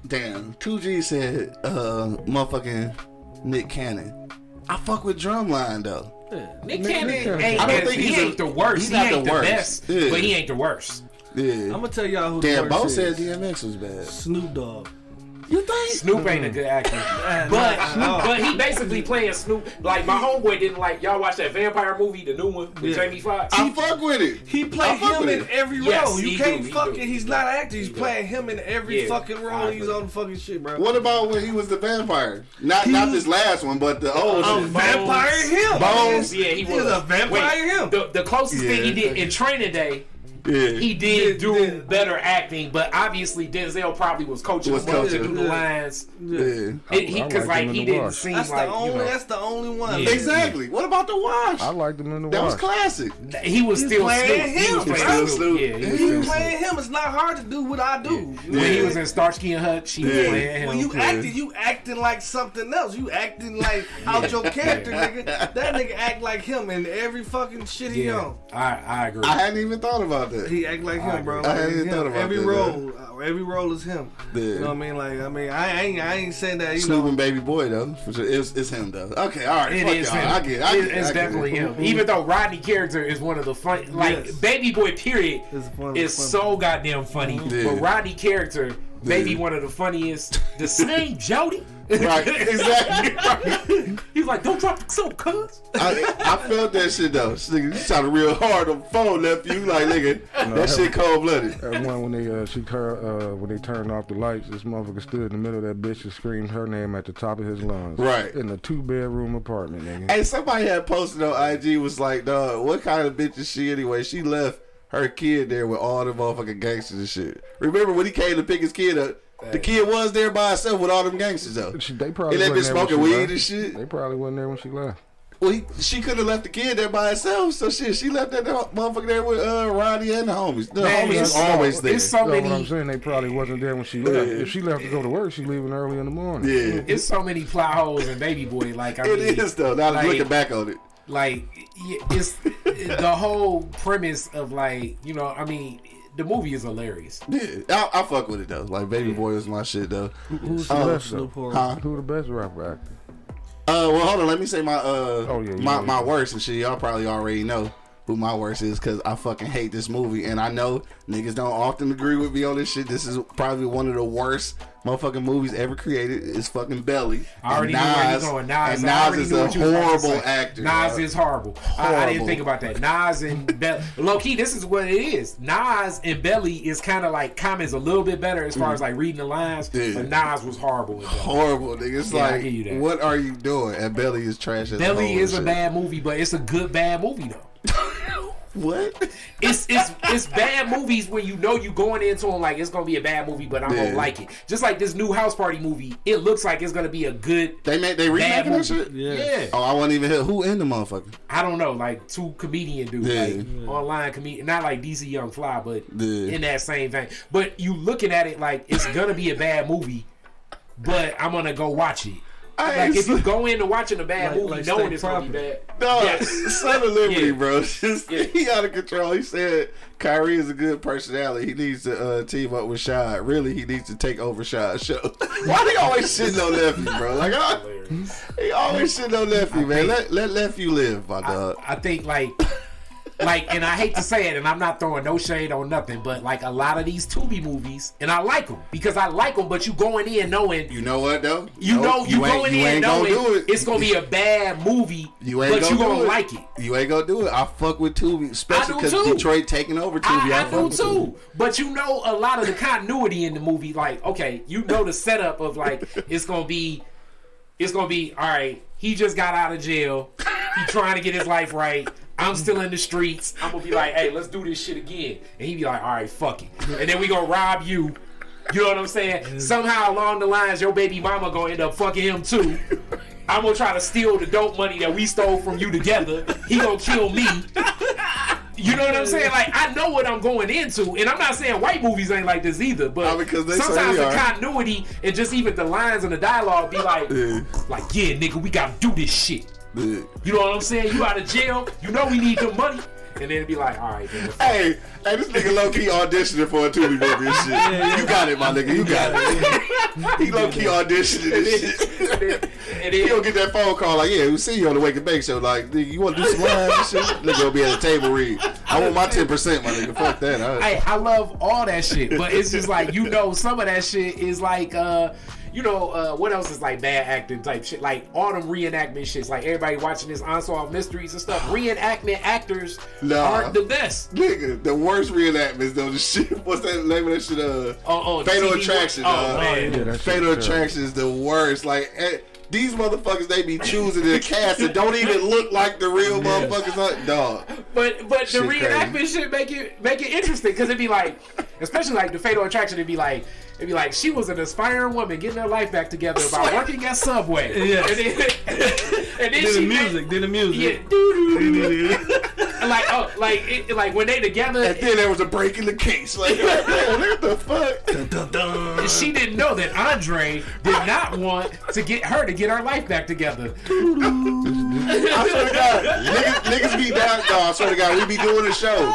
Damn, two G said, uh, motherfucking Nick Cannon. I fuck with Drumline though. Nick Nick Cannon Cannon. ain't, I don't as- think he he's a- the worst. he's he not ain't the the, worst. best, Yeah. but he ain't the worst. Yeah. I'm gonna tell y'all who. Damn, the Bo worst said. DMX was bad. Snoop Dogg. You think? Snoop ain't a good actor, but but he basically playing Snoop. Like my homeboy didn't like y'all watch that vampire movie, the new one with Yeah. Jamie Foxx. I fuck with it. He I played fuck him in it. every Yes, role. You he can't do, fucking. do. He's not an actor. He's playing him in every Yeah, fucking role. He's on the fucking shit, bro. What about when he was the vampire? Not not this last one, but the old Oh, shit. vampire him. Bones. Yeah, he was. a vampire Wait, him. The, the closest thing he did in Training Day, Yeah. he did Yeah, do yeah. better acting. But obviously, Denzel probably was coaching Was him up to do the lines. yeah. It- he I because liked like him in he The didn't Wash. seem That's like the only. you know, That's the only one. Yeah. Exactly. What about the wash? I liked him in the that was classic. he was He's still playing Snoop. He was him, playing bro. Snoop. Yeah, he was He playing playing him. It's not hard to do what I do. When he was in Starsky and Hutch, he was Yeah. playing him. When you acting, you acting like something else. You acting like out your character, nigga. That nigga act like him in every fucking shit he yeah, on. I I agree. I hadn't even thought about that. He act like him, bro. I hadn't him. thought about every that, role. uh, Every role is him. Yeah. You know what I mean? Like I mean, I ain't I ain't saying that. You Snoop know, and Baby Boy though. It's, it's him though. Okay, all right. It fuck is y'all. him. I get. It, I get. it, it's I get definitely it. him. Even though Rodney character is one of the fun, like Yes. Baby Boy period Is one is the so goddamn funny. Yeah. But Rodney character, maybe Yeah. one of the funniest. The same Jody. Right, exactly. He's like, don't drop the soap, cuz. I, I felt that shit though. This Nigga, you sounded real hard on the phone, nephew. Like nigga, that shit cold blooded. That one when they uh, she tur- uh, when they turned off the lights, this motherfucker stood in the middle of that bitch and screamed her name at the top of his lungs. Right. In a two bedroom apartment, nigga. Hey, somebody had posted on IG was like, dog, what kind of bitch is she anyway? She left her kid there with all the motherfucking gangsters and shit. Remember when he came to pick his kid up? The kid was there by herself with all them gangsters though. She, they probably He let wasn't bitch there when smoking weed left. and shit. They probably wasn't there when she left. Well, he, she could have left the kid there by herself. So shit, she left that motherfucker there with uh, Ronnie and the homies. The Man, homies it's is always so- there. it's so That's what I'm saying. They probably wasn't there when she left. If she left to go to work, she leaving early in the morning. yeah, It's so many plot holes and baby boy. Like I it mean, is though. Now like- looking back on it, like it's the whole premise of like you know. I mean, the movie is hilarious. yeah, I, I fuck with it though. Like Baby Boy is my shit though. Who's the Oh, best? Snoop. Huh? Who the best rapper actor? Uh, well, hold on. Let me say my uh, Oh, yeah, my yeah, my yeah. worst and shit. Y'all probably already know who my worst is because I fucking hate this movie, and I know niggas don't often agree with me on this shit. This is probably one of the worst motherfucking movies ever created. It's fucking Belly. I already And knew where Nas- you're going. Nas, and Nas is a what you was about to horrible actor. Nas dog. is horrible. I, I didn't think about that. Nas and Belly. Low key, this is what it is. Nas and Belly is kind of like comments a little bit better as far as mm. like reading the lines. Yeah. But Nas was horrible. Horrible, nigga. It's Yeah, like, you what are you doing? And Belly is trash as Belly is a shit. bad movie, but it's a good bad movie though. What? It's it's it's bad movies when you know you going into them like it's gonna be a bad movie, but I'm Yeah. gonna like it. Just like this new House Party movie, it looks like it's gonna be a good They made they bad remaking that shit. Yeah. Yeah. Oh, I wasn't even here. Who in the motherfucker? I don't know, like two comedian dudes, Yeah. like online comedian, not like DC Young Fly, but Yeah. in that same vein. But you looking at it like it's gonna be a bad movie, but I'm gonna go watch it. I Like if you ain't- go into watching a bad Like- movie like knowing State it's gonna be bad, No, Yes. son of liberty, Yeah. bro. Just, Yeah. He out of control. He said Kyrie is a good personality. He needs to uh, team up with Shad. Really, he needs to take over Shad's show. Why he always shitting on Leffy, bro? Like, I, he always shitting on Leffy, man. Let let Leffy live, my dog. I think like like and I hate to say it and I'm not throwing no shade on nothing but like a lot of these Tubi movies and I like them because I like them but you going in knowing you know what though? you know you, ain't- going you in gonna knowing do it. it's gonna be a bad movie You ain't but gonna you gonna it. like it You ain't gonna do it. I fuck with Tubi, especially because. Detroit taking over Tubi. I, I fuck do too, Tubi. but you know a lot of the continuity in the movie. Like, okay, you know the setup of like it's gonna be, it's gonna be all right. He just got out of jail. He trying to get his life right. I'm still in the streets. I'm gonna be like, hey, let's do this shit again. And he be like, all right, fuck it. And then we gonna rob you. You know what I'm saying? Somehow along the lines, your baby mama gonna end up fucking him too. I'm gonna try to steal the dope money that we stole from you together. He gonna kill me. You know what I'm saying? Like I know what I'm going into, and I'm not saying white movies ain't like this either. But Oh, because they sometimes certainly the are. continuity and just even the lines and the dialogue be like, Yeah. like yeah, nigga, we gotta do this shit. Yeah. You know what I'm saying? You out of jail, you know we need the money, and then it'd be like, all right, then. Hey, hey, this nigga low key auditioning for a Tubi movie and shit. You got it, my nigga. You got it. he low key auditioning and shit. and then, and He then gonna get that phone call like, yeah, we see you on the Wake and Bake show. Like, nigga, you want to do some lines and shit? Nigga gonna be at the table read. I want my ten percent, my nigga. Fuck that. I, Hey, I love all that shit, but it's just like you know, some of that shit is like, uh, you know, uh, what else is like bad acting type shit, like autumn reenactment shits. Like everybody watching this unsolved mysteries and stuff. Reenactment actors Nah. aren't the best. Nigga, the worst reenactments though. The shit. What's that name of that shit? Uh, Oh, oh, Fatal TV Attraction. Oh, dog. man. Yeah, Fatal terrible. Attraction is the worst. Like. eh, these motherfuckers, they be choosing the cast that don't even look like the real motherfuckers. Like, dog. But but the reenactment crazy. shit make it make it interesting because it'd be like, especially like the Fatal Attraction, it'd be like. It'd be like she was an aspiring woman getting her life back together by working at Subway. Yes. And then, and then Did she the met- music, did the Yeah, music. doo-doo. like oh, like it, like when they together, And then there was a break in the case. Like, what the fuck? Dun, dun. dun. she didn't know that Andre did not want to get her to get her life back together. I swear to God, niggas, niggas be down, dog. I swear to God, we be doing the show.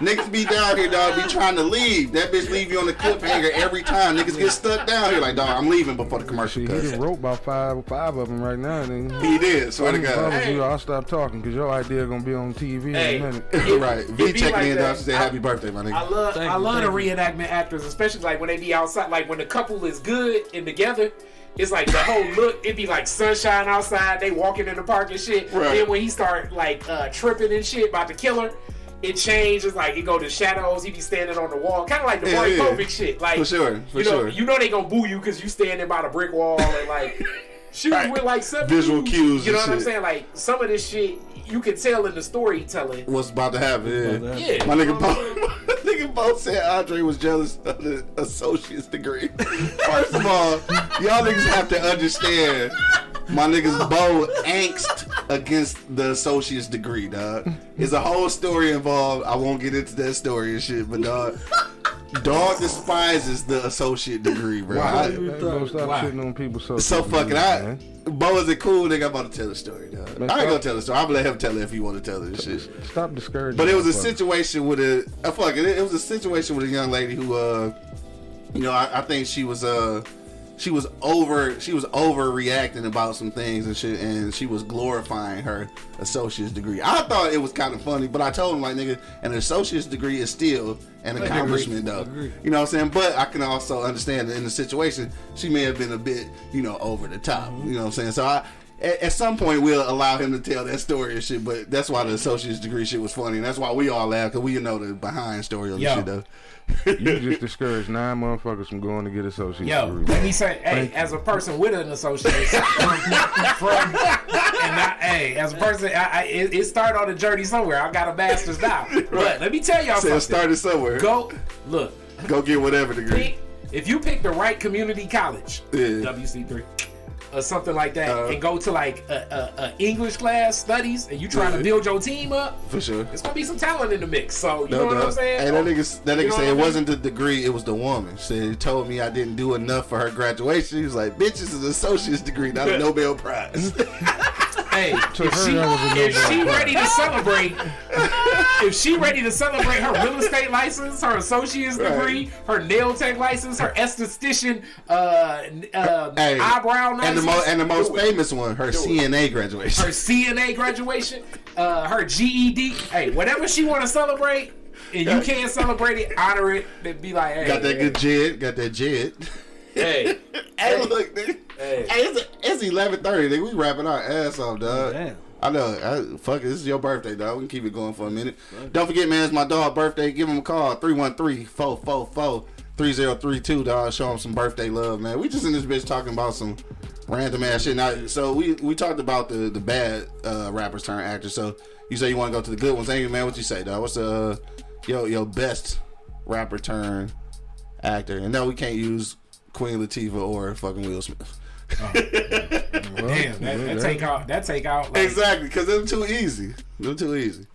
Niggas be down here, dog. Be trying to leave. That bitch leave you on the cliffhanger every time. Niggas get stuck down here, like, dog, I'm leaving before the commercial See, he cuts. done wrote about five five of them right now. And then, He did. Swear to I God. was you, I'll stop talking because your idea gonna be on TV Hey, in a minute. it- right. V be checking like in, that. dog. She said, "Happy birthday, my nigga. I nigga." love Thank I you, love the thank you. reenactment actors, especially like when they be outside, like when the couple is good and together, it's like the whole look. It'd be like sunshine outside. They walking in the park and shit. Right. Then when he start like uh, tripping and shit about to kill her. It changes, like it go to shadows. He be standing on the wall, kind of like the Yeah, Maury yeah. Povich shit. Like For sure, for you know, sure. you know they gonna boo you because you standing by the brick wall and like shooting Right. with like seven Visual dudes. cues You know and what I'm saying? Like some of this shit you can tell in the storytelling. What's about to happen? Yeah. Yeah, My nigga Bo, my nigga Bo said Andre was jealous of the associate's degree. First of all, y'all niggas have to understand my niggas Bo angst against the associate's degree, dog. There's a whole story involved. I won't get into that story and shit, but dog, dog despises the associate degree, bro. Why? I- Hey, bro, stop Why? shitting on people so so fucking I. man. Bo is a cool nigga. I'm about to tell the story, dog. Man, I ain't gonna tell the story. I'm gonna let him tell it if he want to tell it and shit. Stop discouraging. But it was a motherfuckers. situation with a, a fuck it. It was a situation with a young lady who, uh, you know, I, I think she was, uh, she was over, she was overreacting about some things and shit, and she was glorifying her associate's degree. I thought it was kind of funny, but I told him like, nigga, an associate's degree is still an accomplishment, though. You know what I'm saying? But I can also understand that in the situation, she may have been a bit, you know, over the top. Mm-hmm. You know what I'm saying? So I. At, at some point, we'll allow him to tell that story and shit, but that's why the associate's degree shit was funny, and that's why we all laugh because we know the behind story of the Yo. shit, though. You just discouraged nine motherfuckers from going to get associate's Yo, degree. let me say, hey, Thank you. as a person with an associate, from, from- and I, hey, as a person, I, I, it, it started on a journey somewhere. I got a master's now, but let me tell y'all So it started somewhere. Go, look. Go, get whatever degree. pick, if you pick the right community college, Yeah. WC three. Or something like that, Uh, and go to like a, a, a English class studies, and you trying Yeah. to build your team up. For sure. It's gonna be some talent in the mix. So you No know what I'm saying? Hey, that nigga, that nigga said it mean? wasn't the degree, it was the woman. Said he told me I didn't do enough for her graduation. He was like, bitch, this is an associate's degree, not a Nobel Prize. Hey, To if her, she, that was a if she ready to celebrate, if she ready to celebrate her real estate license, her associate's Right. degree, her nail tech license, her esthetician uh, uh, Hey, eyebrow license, and the most and the most do it. famous one, her CNA graduation. her CNA graduation, uh, her GED, hey, whatever she want to celebrate, and you can't celebrate it, honor it, be like, hey, Got that good jed, got that jed. Hey, Hey, look, nigga. Hey. Hey, it's, it's eleven thirty. Nigga, we wrapping our ass off, dog. Damn. I know. I, fuck it. This is your birthday, dog. We can keep it going for a minute. Don't forget, man. It's my dog' birthday. Give him a call 313-444-3032, dog. Show him some birthday love, man. We just in this bitch talking about some random ass shit. Now, so we we talked about the the bad uh, rappers turn actors. So you say you want to go to the good ones, ain't you, man? What you say, dog? What's the uh, yo your best rapper turn actor? And no, we can't use Queen Latifah or fucking Will Smith. Well, damn, that, that that- take out, that take out, like, Exactly, because they're too easy. They're too easy.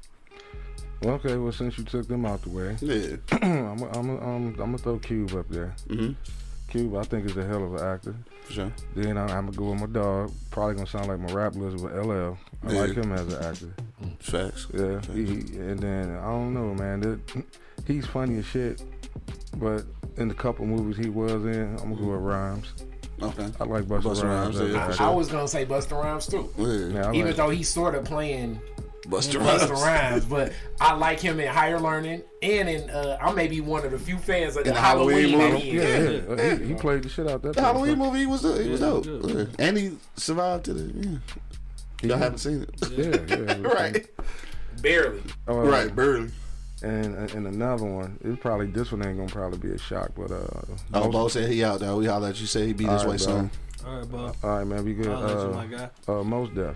well, okay, well, since you took them out the way, Yeah. I'm gonna I'm, I'm, I'm gonna throw Cube up there. Mm-hmm. Cube, I think, is a hell of an actor. For sure. Then I'm, I'm gonna go with my dog. Probably gonna sound like my rap list, but LL. I Yeah. like him as an actor. Facts. Yeah, he, he- and then I don't know, man. That, he's funny as shit. But in the couple movies he was in, I'm gonna go with Rhymes. Okay. I like Busta, Busta Rhymes. Rhymes, yeah, for actor. I was gonna say Busta Rhymes too. Yeah. Yeah, Even like- though he's sort of playing Buster Busta Rhymes. Rhymes, but I like him in Higher Learning and in uh, I may be one of the few fans of the, the Halloween Halloween, movie? movie. yeah, Yeah. yeah, He, he played the shit out that. The Halloween movie, he was uh, he was Yeah, dope. good. And he survived to the. Yeah. Y'all haven't seen it, Yeah, yeah. right? Barely. Oh, Right, barely. And and another one, it probably this one ain't gonna probably be a shock, but uh, Oh, most- Bo said he out though. We holler at you. Say he be this All way right, soon. All right, Bob. all right, man, be good. I'll let you, Uh, my guy. uh, Mos Def.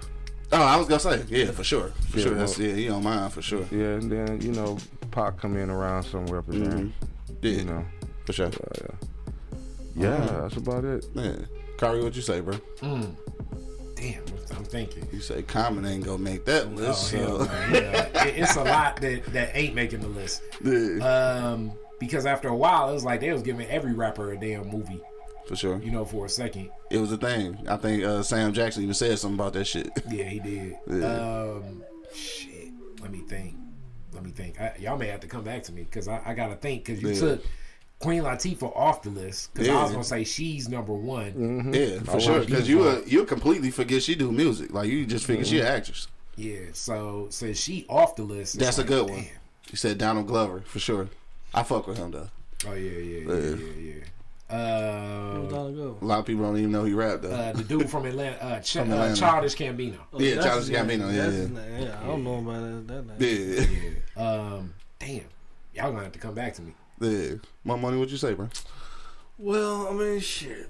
Oh, I was gonna say, yeah, for sure, for Yeah, sure. That's yeah, he on mine for sure. Yeah, and then you know, Pac come in around somewhere, mm Mhm. Yeah, You know, for sure. uh, yeah, Uh-huh. that's about it. Yeah, Kyrie, what you say, bro? Mm. Damn, I'm thinking. You say Common ain't gonna make that Oh, list. hell, so. man, yeah. It- it's a lot that, that ain't making the list. yeah, Um, because after a while, it was like they was giving every rapper a damn movie, for sure. you know, for a second. It was a thing. I think uh, Sam Jackson even said something about that shit. Yeah, he did. Yeah. Um, shit. Let me think. Let me think. I, y'all may have to come back to me because I, I gotta think because you took Queen Latifah off the list because I was gonna say she's number one. Mm-hmm. Yeah, for I sure. Because you you uh, you completely forget she do music. Like you just figure she an actress. Yeah. So since she off the list, it's That's a good one. damn. You said Donald Glover for sure. I fuck with him though. Oh yeah, yeah, yeah, Yeah. yeah, yeah. Uh, A lot of people don't even know he rapped though. uh, the dude from Atlanta, uh, Ch- From uh, Atlanta. Childish Gambino. Oh, Yeah, Childish. Gambino, yeah, yeah. Yeah, I don't know about that, that name. yeah, Um, damn, y'all gonna have to come back to me. Yeah. My money, what you say, bro? Well, I mean, shit.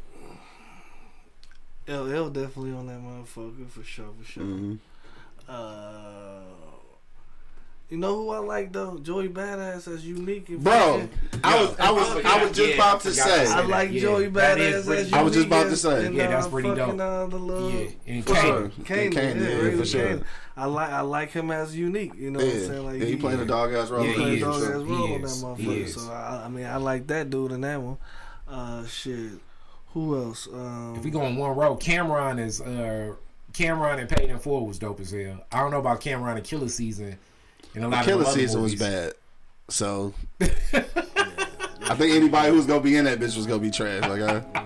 LL definitely on that motherfucker for sure, for sure. hmm Uh, you know who I like though? Joey Badass as unique. And Bro, fucking- I was, I was, I was just Yeah, about to I forgot to say. I like Yeah, Joey Badass pretty- as I was just about to say. and, Yeah, that's uh, pretty fucking, dope. Uh, the little, Yeah, and for Kane. sure. And Kane, Kane, yeah, yeah, for sure. Kane. I like, I like him as unique. You know Yeah, what I'm saying? Like yeah, he playing a dog ass role. Yeah, He he played is. dog ass role on that motherfucker. So I, I mean, I like that dude in that one. Uh, shit. Who else? Um, If we go on one row, Cam'ron is uh Cam'ron and Paid in Full was dope as hell. I don't know about Cam'ron and Killer Season. And a lot Killer of the other season was bad. So I think anybody who's gonna be in that bitch was gonna be trash. Like I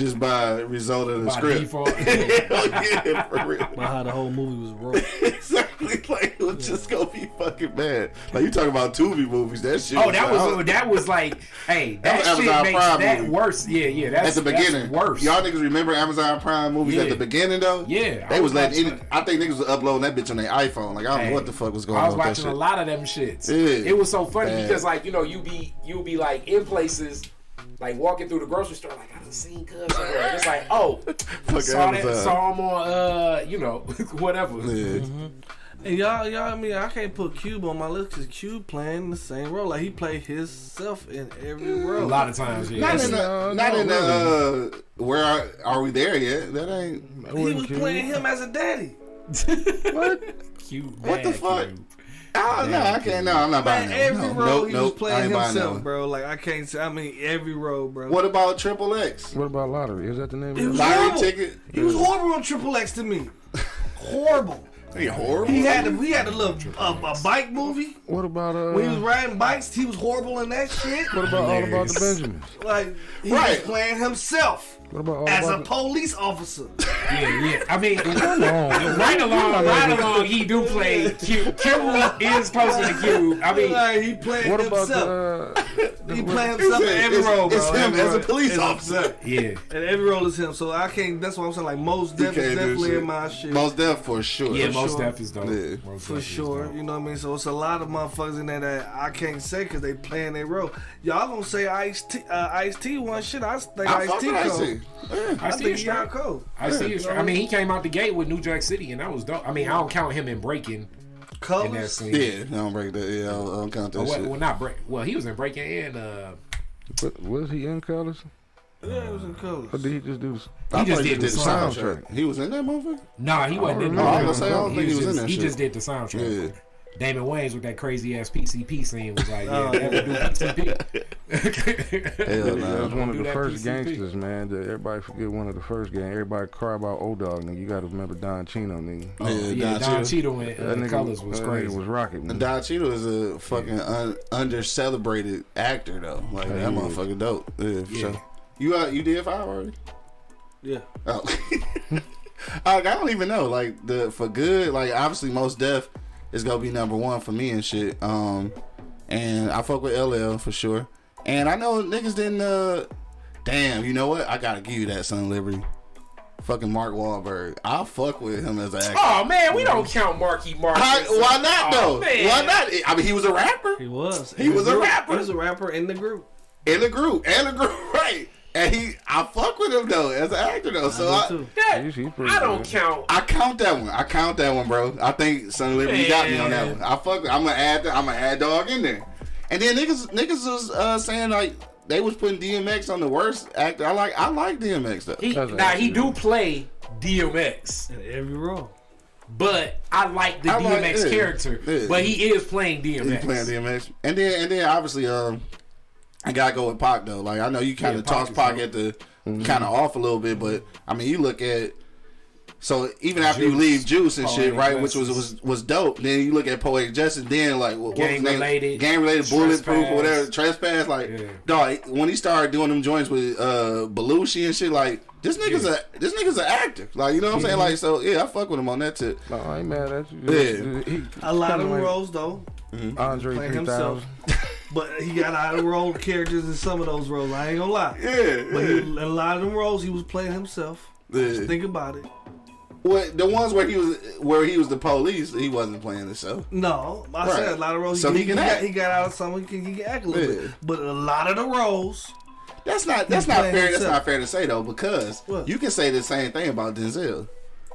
just by result of the By script. default. Hell yeah, for real. about how the whole movie was wrote. exactly. Like it was just gonna be fucking bad. Like you talking about Tubi movies? That shit. Oh, that like, was I that was like, hey, that, That was shit Amazon makes Prime that movie. worse. Yeah, yeah, that's at the beginning. worse. Y'all niggas remember Amazon Prime movies at the beginning though? Yeah, I They was was letting. watching I think niggas was uploading that bitch on their iPhone. Like I don't Hey, know what the fuck was going on. I was that watching a lot of them shits. Yeah. It was so funny Bad. because like you know you be you be like in places. Like walking through the grocery store, like I done seen Cuz somewhere. It's like, oh, saw that, Amazon. saw him on, uh, you know, whatever. Yeah. And y'all, y'all, I mean, I can't put Cube on my list because Cube playing the same role. Like he played himself in every role. A lot of times, yeah. Not in the, No, not no, in the, uh, where are, are we there yet? That ain't. he was playing him as a daddy. Cute, What the fuck? Cube. Oh, no, I can't. No, I'm not buying Man, that. every no, role nope, he nope, was playing ain't buying that himself, bro. Like I can't say. I mean, every role, bro. What about Triple X? What about lottery? Is that the name He of was it? Lottery horrible. ticket? He was horrible on Triple X to me. horrible. He horrible. He had a, we had a little a, a bike movie What about uh? when he was riding bikes. He was horrible in that shit. what about all about the Benjamins? Like he Right. was playing himself What about all as a police officer. Yeah, yeah. I mean, right along, right along, he do play Cube. Cube is closer to Cube. I mean, like he playing What about himself. the? Uh, he the playing He himself in said every it's, role, bro. It's him Every as a police It's officer. yeah. And every role is him, so I can't. That's what I'm saying. Like most You def is definitely in my shit Mos Def for sure. Yeah, For most sure. def is dope. Yeah. Most for sure. dope. You know what I mean? So it's a lot of motherfuckers in there that I can't say because they playing their role. Y'all gonna say Ice T? Uh, Ice T one shit. I think I Ice T with cold. Ice-T. Yeah. I I see think it he got straight. cold. I see it straight. I mean, he came out the gate with New Jack City, and that was dope. I mean, I don't count him in breaking in that Colors. scene. Yeah, I don't break that. Yeah, I don't, I don't count that Oh, well, shit. well, not break. Well, he was in breaking and uh, But was he in colors? Yeah, it was in colors. Or did he just do? I just thought did the soundtrack. He was in that movie. nah, he wasn't in. Oh, I was gonna say, I don't think he was in just, that He shit. just did the soundtrack. Yeah. Damon Wayans with that crazy ass PCP scene was like, yeah, Oh, never do PCP. Hell no. that was one of the first PCP. gangsters, man. That everybody forget one of the first gang. Everybody cry about O Dog, nigga. You got to remember Don Chino, nigga. yeah, Don Don Cheadle. Cheadle in That uh, nigga Colors was that crazy. Nigga was rocket. And nigga. Don Cheadle is a fucking un- under celebrated actor though. Like that Yeah, he is. motherfucker dope. Yeah, for Yeah. sure. You uh, you did five already? Yeah. Oh. I don't even know. Like the for good, like obviously Mos Def is gonna be number one for me and shit. Um and I fuck with LL for sure. And I know niggas didn't uh damn, you know what? I gotta give you that son Liberty. Fucking Mark Wahlberg. I'll fuck with him as an actor. Oh man, we don't count Marky Mark. I- why not Oh, though? man. Why not? I mean he was a rapper. He was. He In the was a rapper. He was a rapper in the group. in the group, and the group, right? And he, I fuck with him though as an actor though. So I I, do too. That- He's- he's pretty I don't good. count. I count that one. I count that one, bro. I think Son Liberty got me on that one. I fuck. I'm gonna add. I'm gonna add dog in there. And then niggas, niggas was uh, saying like they was putting DMX on the worst actor. I like. I like DMX though. He, That's now he do play DMX, In every role. but I like the I like- DMX yeah, character. yeah. But he is playing DMX. He playing DMX, and then and then obviously um, I gotta go with Pac though. Like I know you kind of Pac toss is Pac at the mm-hmm. kind of off a little bit, but I mean you look at. So even after you leave Juice and shit, Poetic right, which was was was dope. Then you look at Poetic Justice, then like what, what Gang his related, gang related, bulletproof, or whatever, trespass. Like, Yeah. dog, when he started doing them joints with uh Belushi and shit, like this nigga's a this nigga's an actor. Like you know what I'm saying? Mm-hmm. Like so, yeah, I fuck with him on that tip. No, I ain't mad at you. Yeah. A lot of kinda like roles though. Mm-hmm. Andre Playing 3000. himself. But he got out of role characters in some of those roles. I ain't gonna lie. Yeah, But he, in a lot of them roles, he was playing himself. Yeah. Think about it. Well, the ones where he was where he was the police, he wasn't playing the show. No, I Right. said a lot of roles. So he, he can he, act. got, he got out of some. He can, he can act a little Yeah. bit. But a lot of the roles, That's not that's not fair. That's not fair to say though, because What? you can say the same thing about Denzel.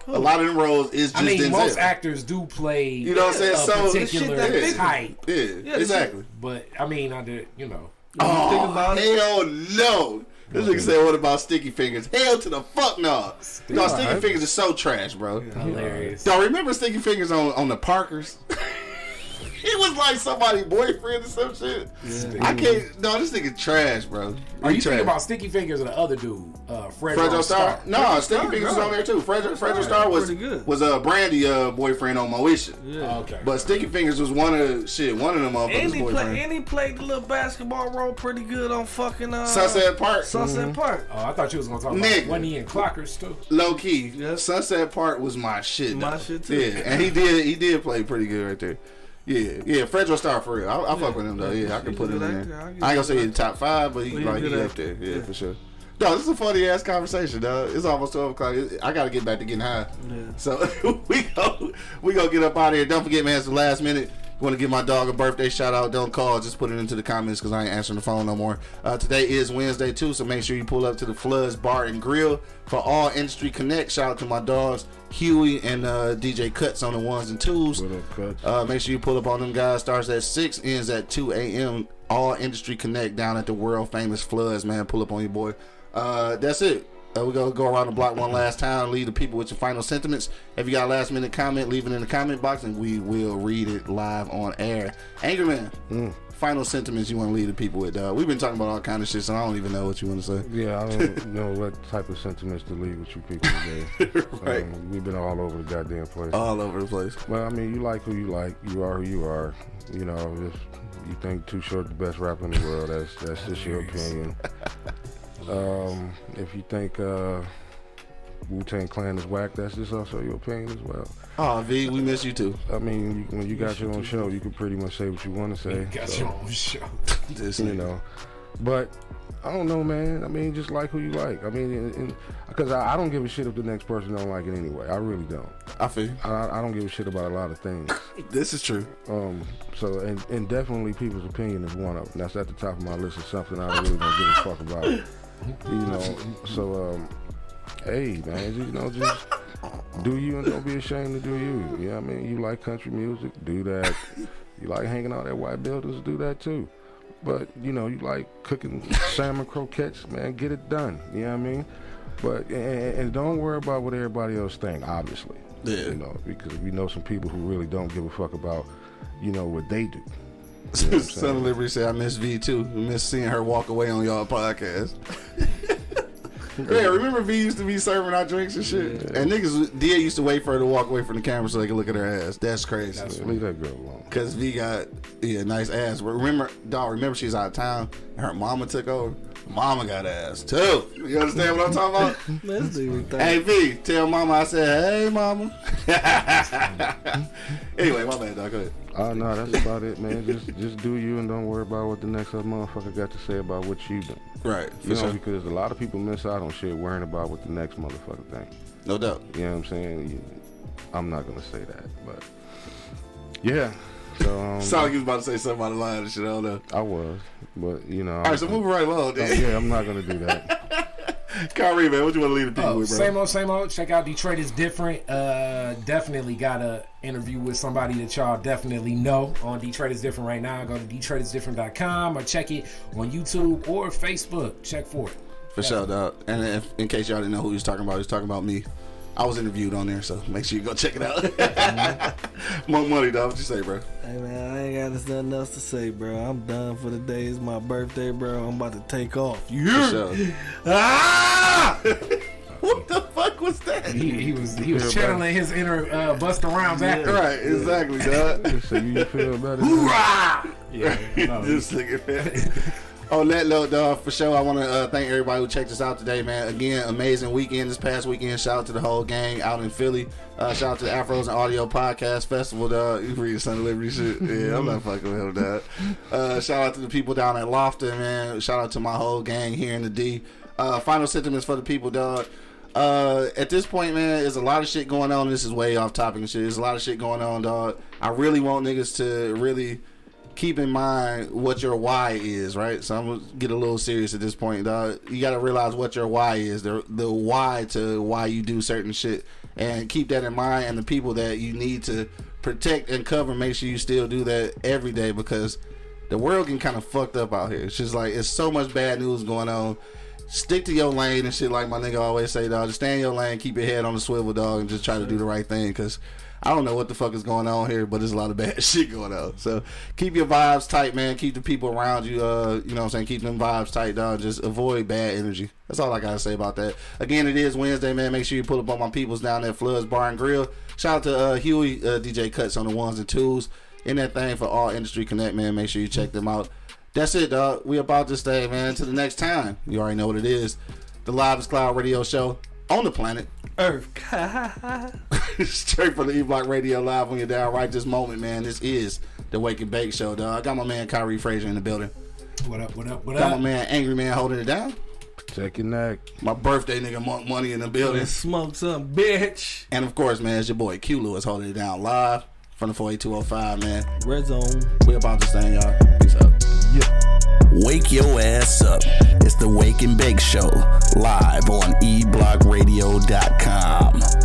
A lot of them roles is just I mean, Denzel. most actors do play. You know what I'm saying? A So- particular Shit that- type, yeah, Yeah, exactly. but I mean, I did. You know, Oh, think about it. hell no. This nigga said, what about Sticky Fingers? Hell to the fuck no. No, Sticky Alright. Fingers is so trash, bro. hilarious. Y'all remember Sticky Fingers on, on the Parkers? he was like somebody's boyfriend or some shit. I can't. No, this nigga trash, bro. Are He you trash. thinking about Sticky Fingers or the other dude, uh, Fred Fredro Starr? No, Sticky Star, Fingers is no. on there too. Fredro, Fredro Starr, Star was good. was a uh, Brandy uh, boyfriend on Moesha. yeah. Okay, But Sticky Fingers was one of shit, one of them and he boyfriend. played and he played the little basketball role pretty good on fucking uh, Sunset Park, Sunset Park. Oh, I thought you was gonna talk Nigga. about when he in Clockers too. low key. Yes. Sunset Park was my shit. My though. shit, too. Yeah, and he did he did play pretty good right there. Yeah, yeah, Fredro Starr for real. I, I fuck with him though. Yeah, I can put him in there. I'll ain't gonna say he's the top five, but he He's like he up there. Yeah, Yeah. for sure. No, this is a funny ass conversation, dog. It's almost twelve o'clock. I gotta get back to getting high. Yeah. So we go, we gonna get up out of here. Don't forget, man, it's the last minute. Want to give my dog a birthday shout out? Don't call. Just put it into the comments because I ain't answering the phone no more. Uh, today is Wednesday too, so make sure you pull up to the Floods Bar and Grill for all industry connect. Shout out to my dogs Huey and uh, DJ Cuts on the ones and twos. What up, Cuts? Uh, make sure you pull up on them guys. Starts at six, ends at two a.m. All industry connect down at the world famous Floods. Man, pull up on your boy. Uh, that's it. Uh, we gonna go around the block one last time. Leave the people with your final sentiments. If you got a last minute comment, leave it in the comment box, and we will read it live on air. Angry man, final sentiments you want to leave the people with? Uh, we've been talking about all kind of shit, so I don't even know what you want to say. Yeah, I don't know what type of sentiments to leave with you people today. Right. Um, we've been all over the goddamn place. All over the place. well, I mean, you like who you like. You are who you are. You know, if you think Too Short the best rapper in the world, that's that's just your opinion. Um, if you think uh, Wu Tang Clan is whack, that's just also your opinion as well. Oh, V, we miss you too. I mean, when you got your own show, you can pretty much say what you want to say. Got so, your own show. This you know. But I don't know, man. I mean, just like who you like. I mean, because I, I don't give a shit if the next person don't like it anyway. I really don't. I feel. I, I don't give a shit about a lot of things. This is true. Um, so and, and definitely people's opinion is one of them. That's at the top of my list of something I really don't give a fuck about. You know. So um, hey man, you know just. Do you and don't be ashamed to do you. Yeah, I mean, you like country music, do that. You like hanging out at white buildings, do that too. But you know, you like cooking salmon croquettes, man, get it done. You know what I mean? But and, and don't worry about what everybody else think. Obviously, Yeah. you know, because we know some people who really don't give a fuck about, you know, what they do. Son of Liberty said, I miss V too. I miss seeing her walk away on y'all podcast. yeah, remember V used to be serving our drinks and shit? And niggas, DA used to wait for her to walk away from the camera so they could look at her ass. That's crazy. Leave that girl alone. Cause V got yeah nice ass. But remember, dog. Remember she's out of town. And her mama took over. Mama got ass too. You understand what I'm talking about? Man, this nigga think- hey V, tell mama I said hey mama. anyway, my bad, dog. Go ahead. Oh no, that's about it, man. Just just do you and don't worry about what the next other motherfucker got to say about what you do. Right, You know, sure. because a lot of people miss out on shit worrying about what the next motherfucker think. No doubt. You know what I'm saying? I'm not gonna say that, but yeah. So um, Sound like you was about to say something out of line and shit. I don't know. I was, but you know. All right, so moving right along. Then. yeah, I'm not gonna do that. Kyrie, man, what you want to leave the people Oh, with, bro? same old, same old. Check out Detroit is different. Uh, definitely got a interview with somebody that y'all definitely know on Detroit is different right now. Go to DetroitisDifferent.com or check it on YouTube or Facebook. Check for it. For sure, dog. And if, in case y'all didn't know who he was talking about, he was talking about me. I was interviewed on there, so make sure you go check it out. Monk Money, dog. What you say, bro? Hey man, I ain't got nothing else to say, bro. I'm done for the day. It's my birthday, bro. I'm about to take off. You For hear? sure. Ah! what the fuck was that? He, he was he was channeling his inner uh, Busta Rhymes actor. Right, exactly, dog. so you feel better? Hoorah! Yeah, no, This nigga, man. Oh, let little dog for sure. I want to uh, thank everybody who checked us out today, man. Again, amazing weekend this past weekend. Shout out to the whole gang out in Philly. Uh, shout out to the Afros and Audio Podcast Festival, dog. You read Sun Liberty shit. Yeah, I'm not fucking with dog. Uh, shout out to the people down at Lofta, man. Shout out to my whole gang here in the D. Uh, final sentiments for the people, dog. Uh, at this point, man, there's a lot of shit going on. This is way off topic and shit. There's a lot of shit going on, dog. I really want niggas to really keep in mind what your why is, right? So I'm gonna get a little serious at this point, dog. You gotta realize what your why is, the the why to why you do certain shit, and keep that in mind. And the people that you need to protect and cover, make sure you still do that every day because the world getting kind of fucked up out here. It's just like it's so much bad news going on. Stick to your lane and shit, like my nigga always say, dog. Just stay in your lane, keep your head on the swivel, dog, and just try to do the right thing. Cause I don't know what the fuck is going on here, but there's a lot of bad shit going on. So keep your vibes tight, man. Keep the people around you, uh, you know what I'm saying? Keep them vibes tight, dog. Just avoid bad energy. That's all I gotta say about that. Again, it is Wednesday, man. Make sure you pull up on my peoples down there, Floods Bar and Grill. Shout out to uh, Huey, uh, DJ Cuts on the ones and twos. In that thing for all industry connect, man. Make sure you check them out. That's it, dog. We about to stay, man. To the next time. You already know what it is. The Live Cloud Radio Show on the planet. Earth. Straight from the E Block Radio Live when you're down right this moment, man. This is the Wake and Bake Show, dog. I got my man Kyrie Frazier in the building. What up? What up? What up? Got my up? man Angry Man holding it down. Check your neck. My birthday nigga Monk Money in the building. Let's smoke some, bitch. And of course, man, it's your boy Q Lewis holding it down live from the 48205, man. Red zone. We about to stand, y'all. Peace out. Wake your ass up. It's the Wake and Bake Show, live on eblockradio.com.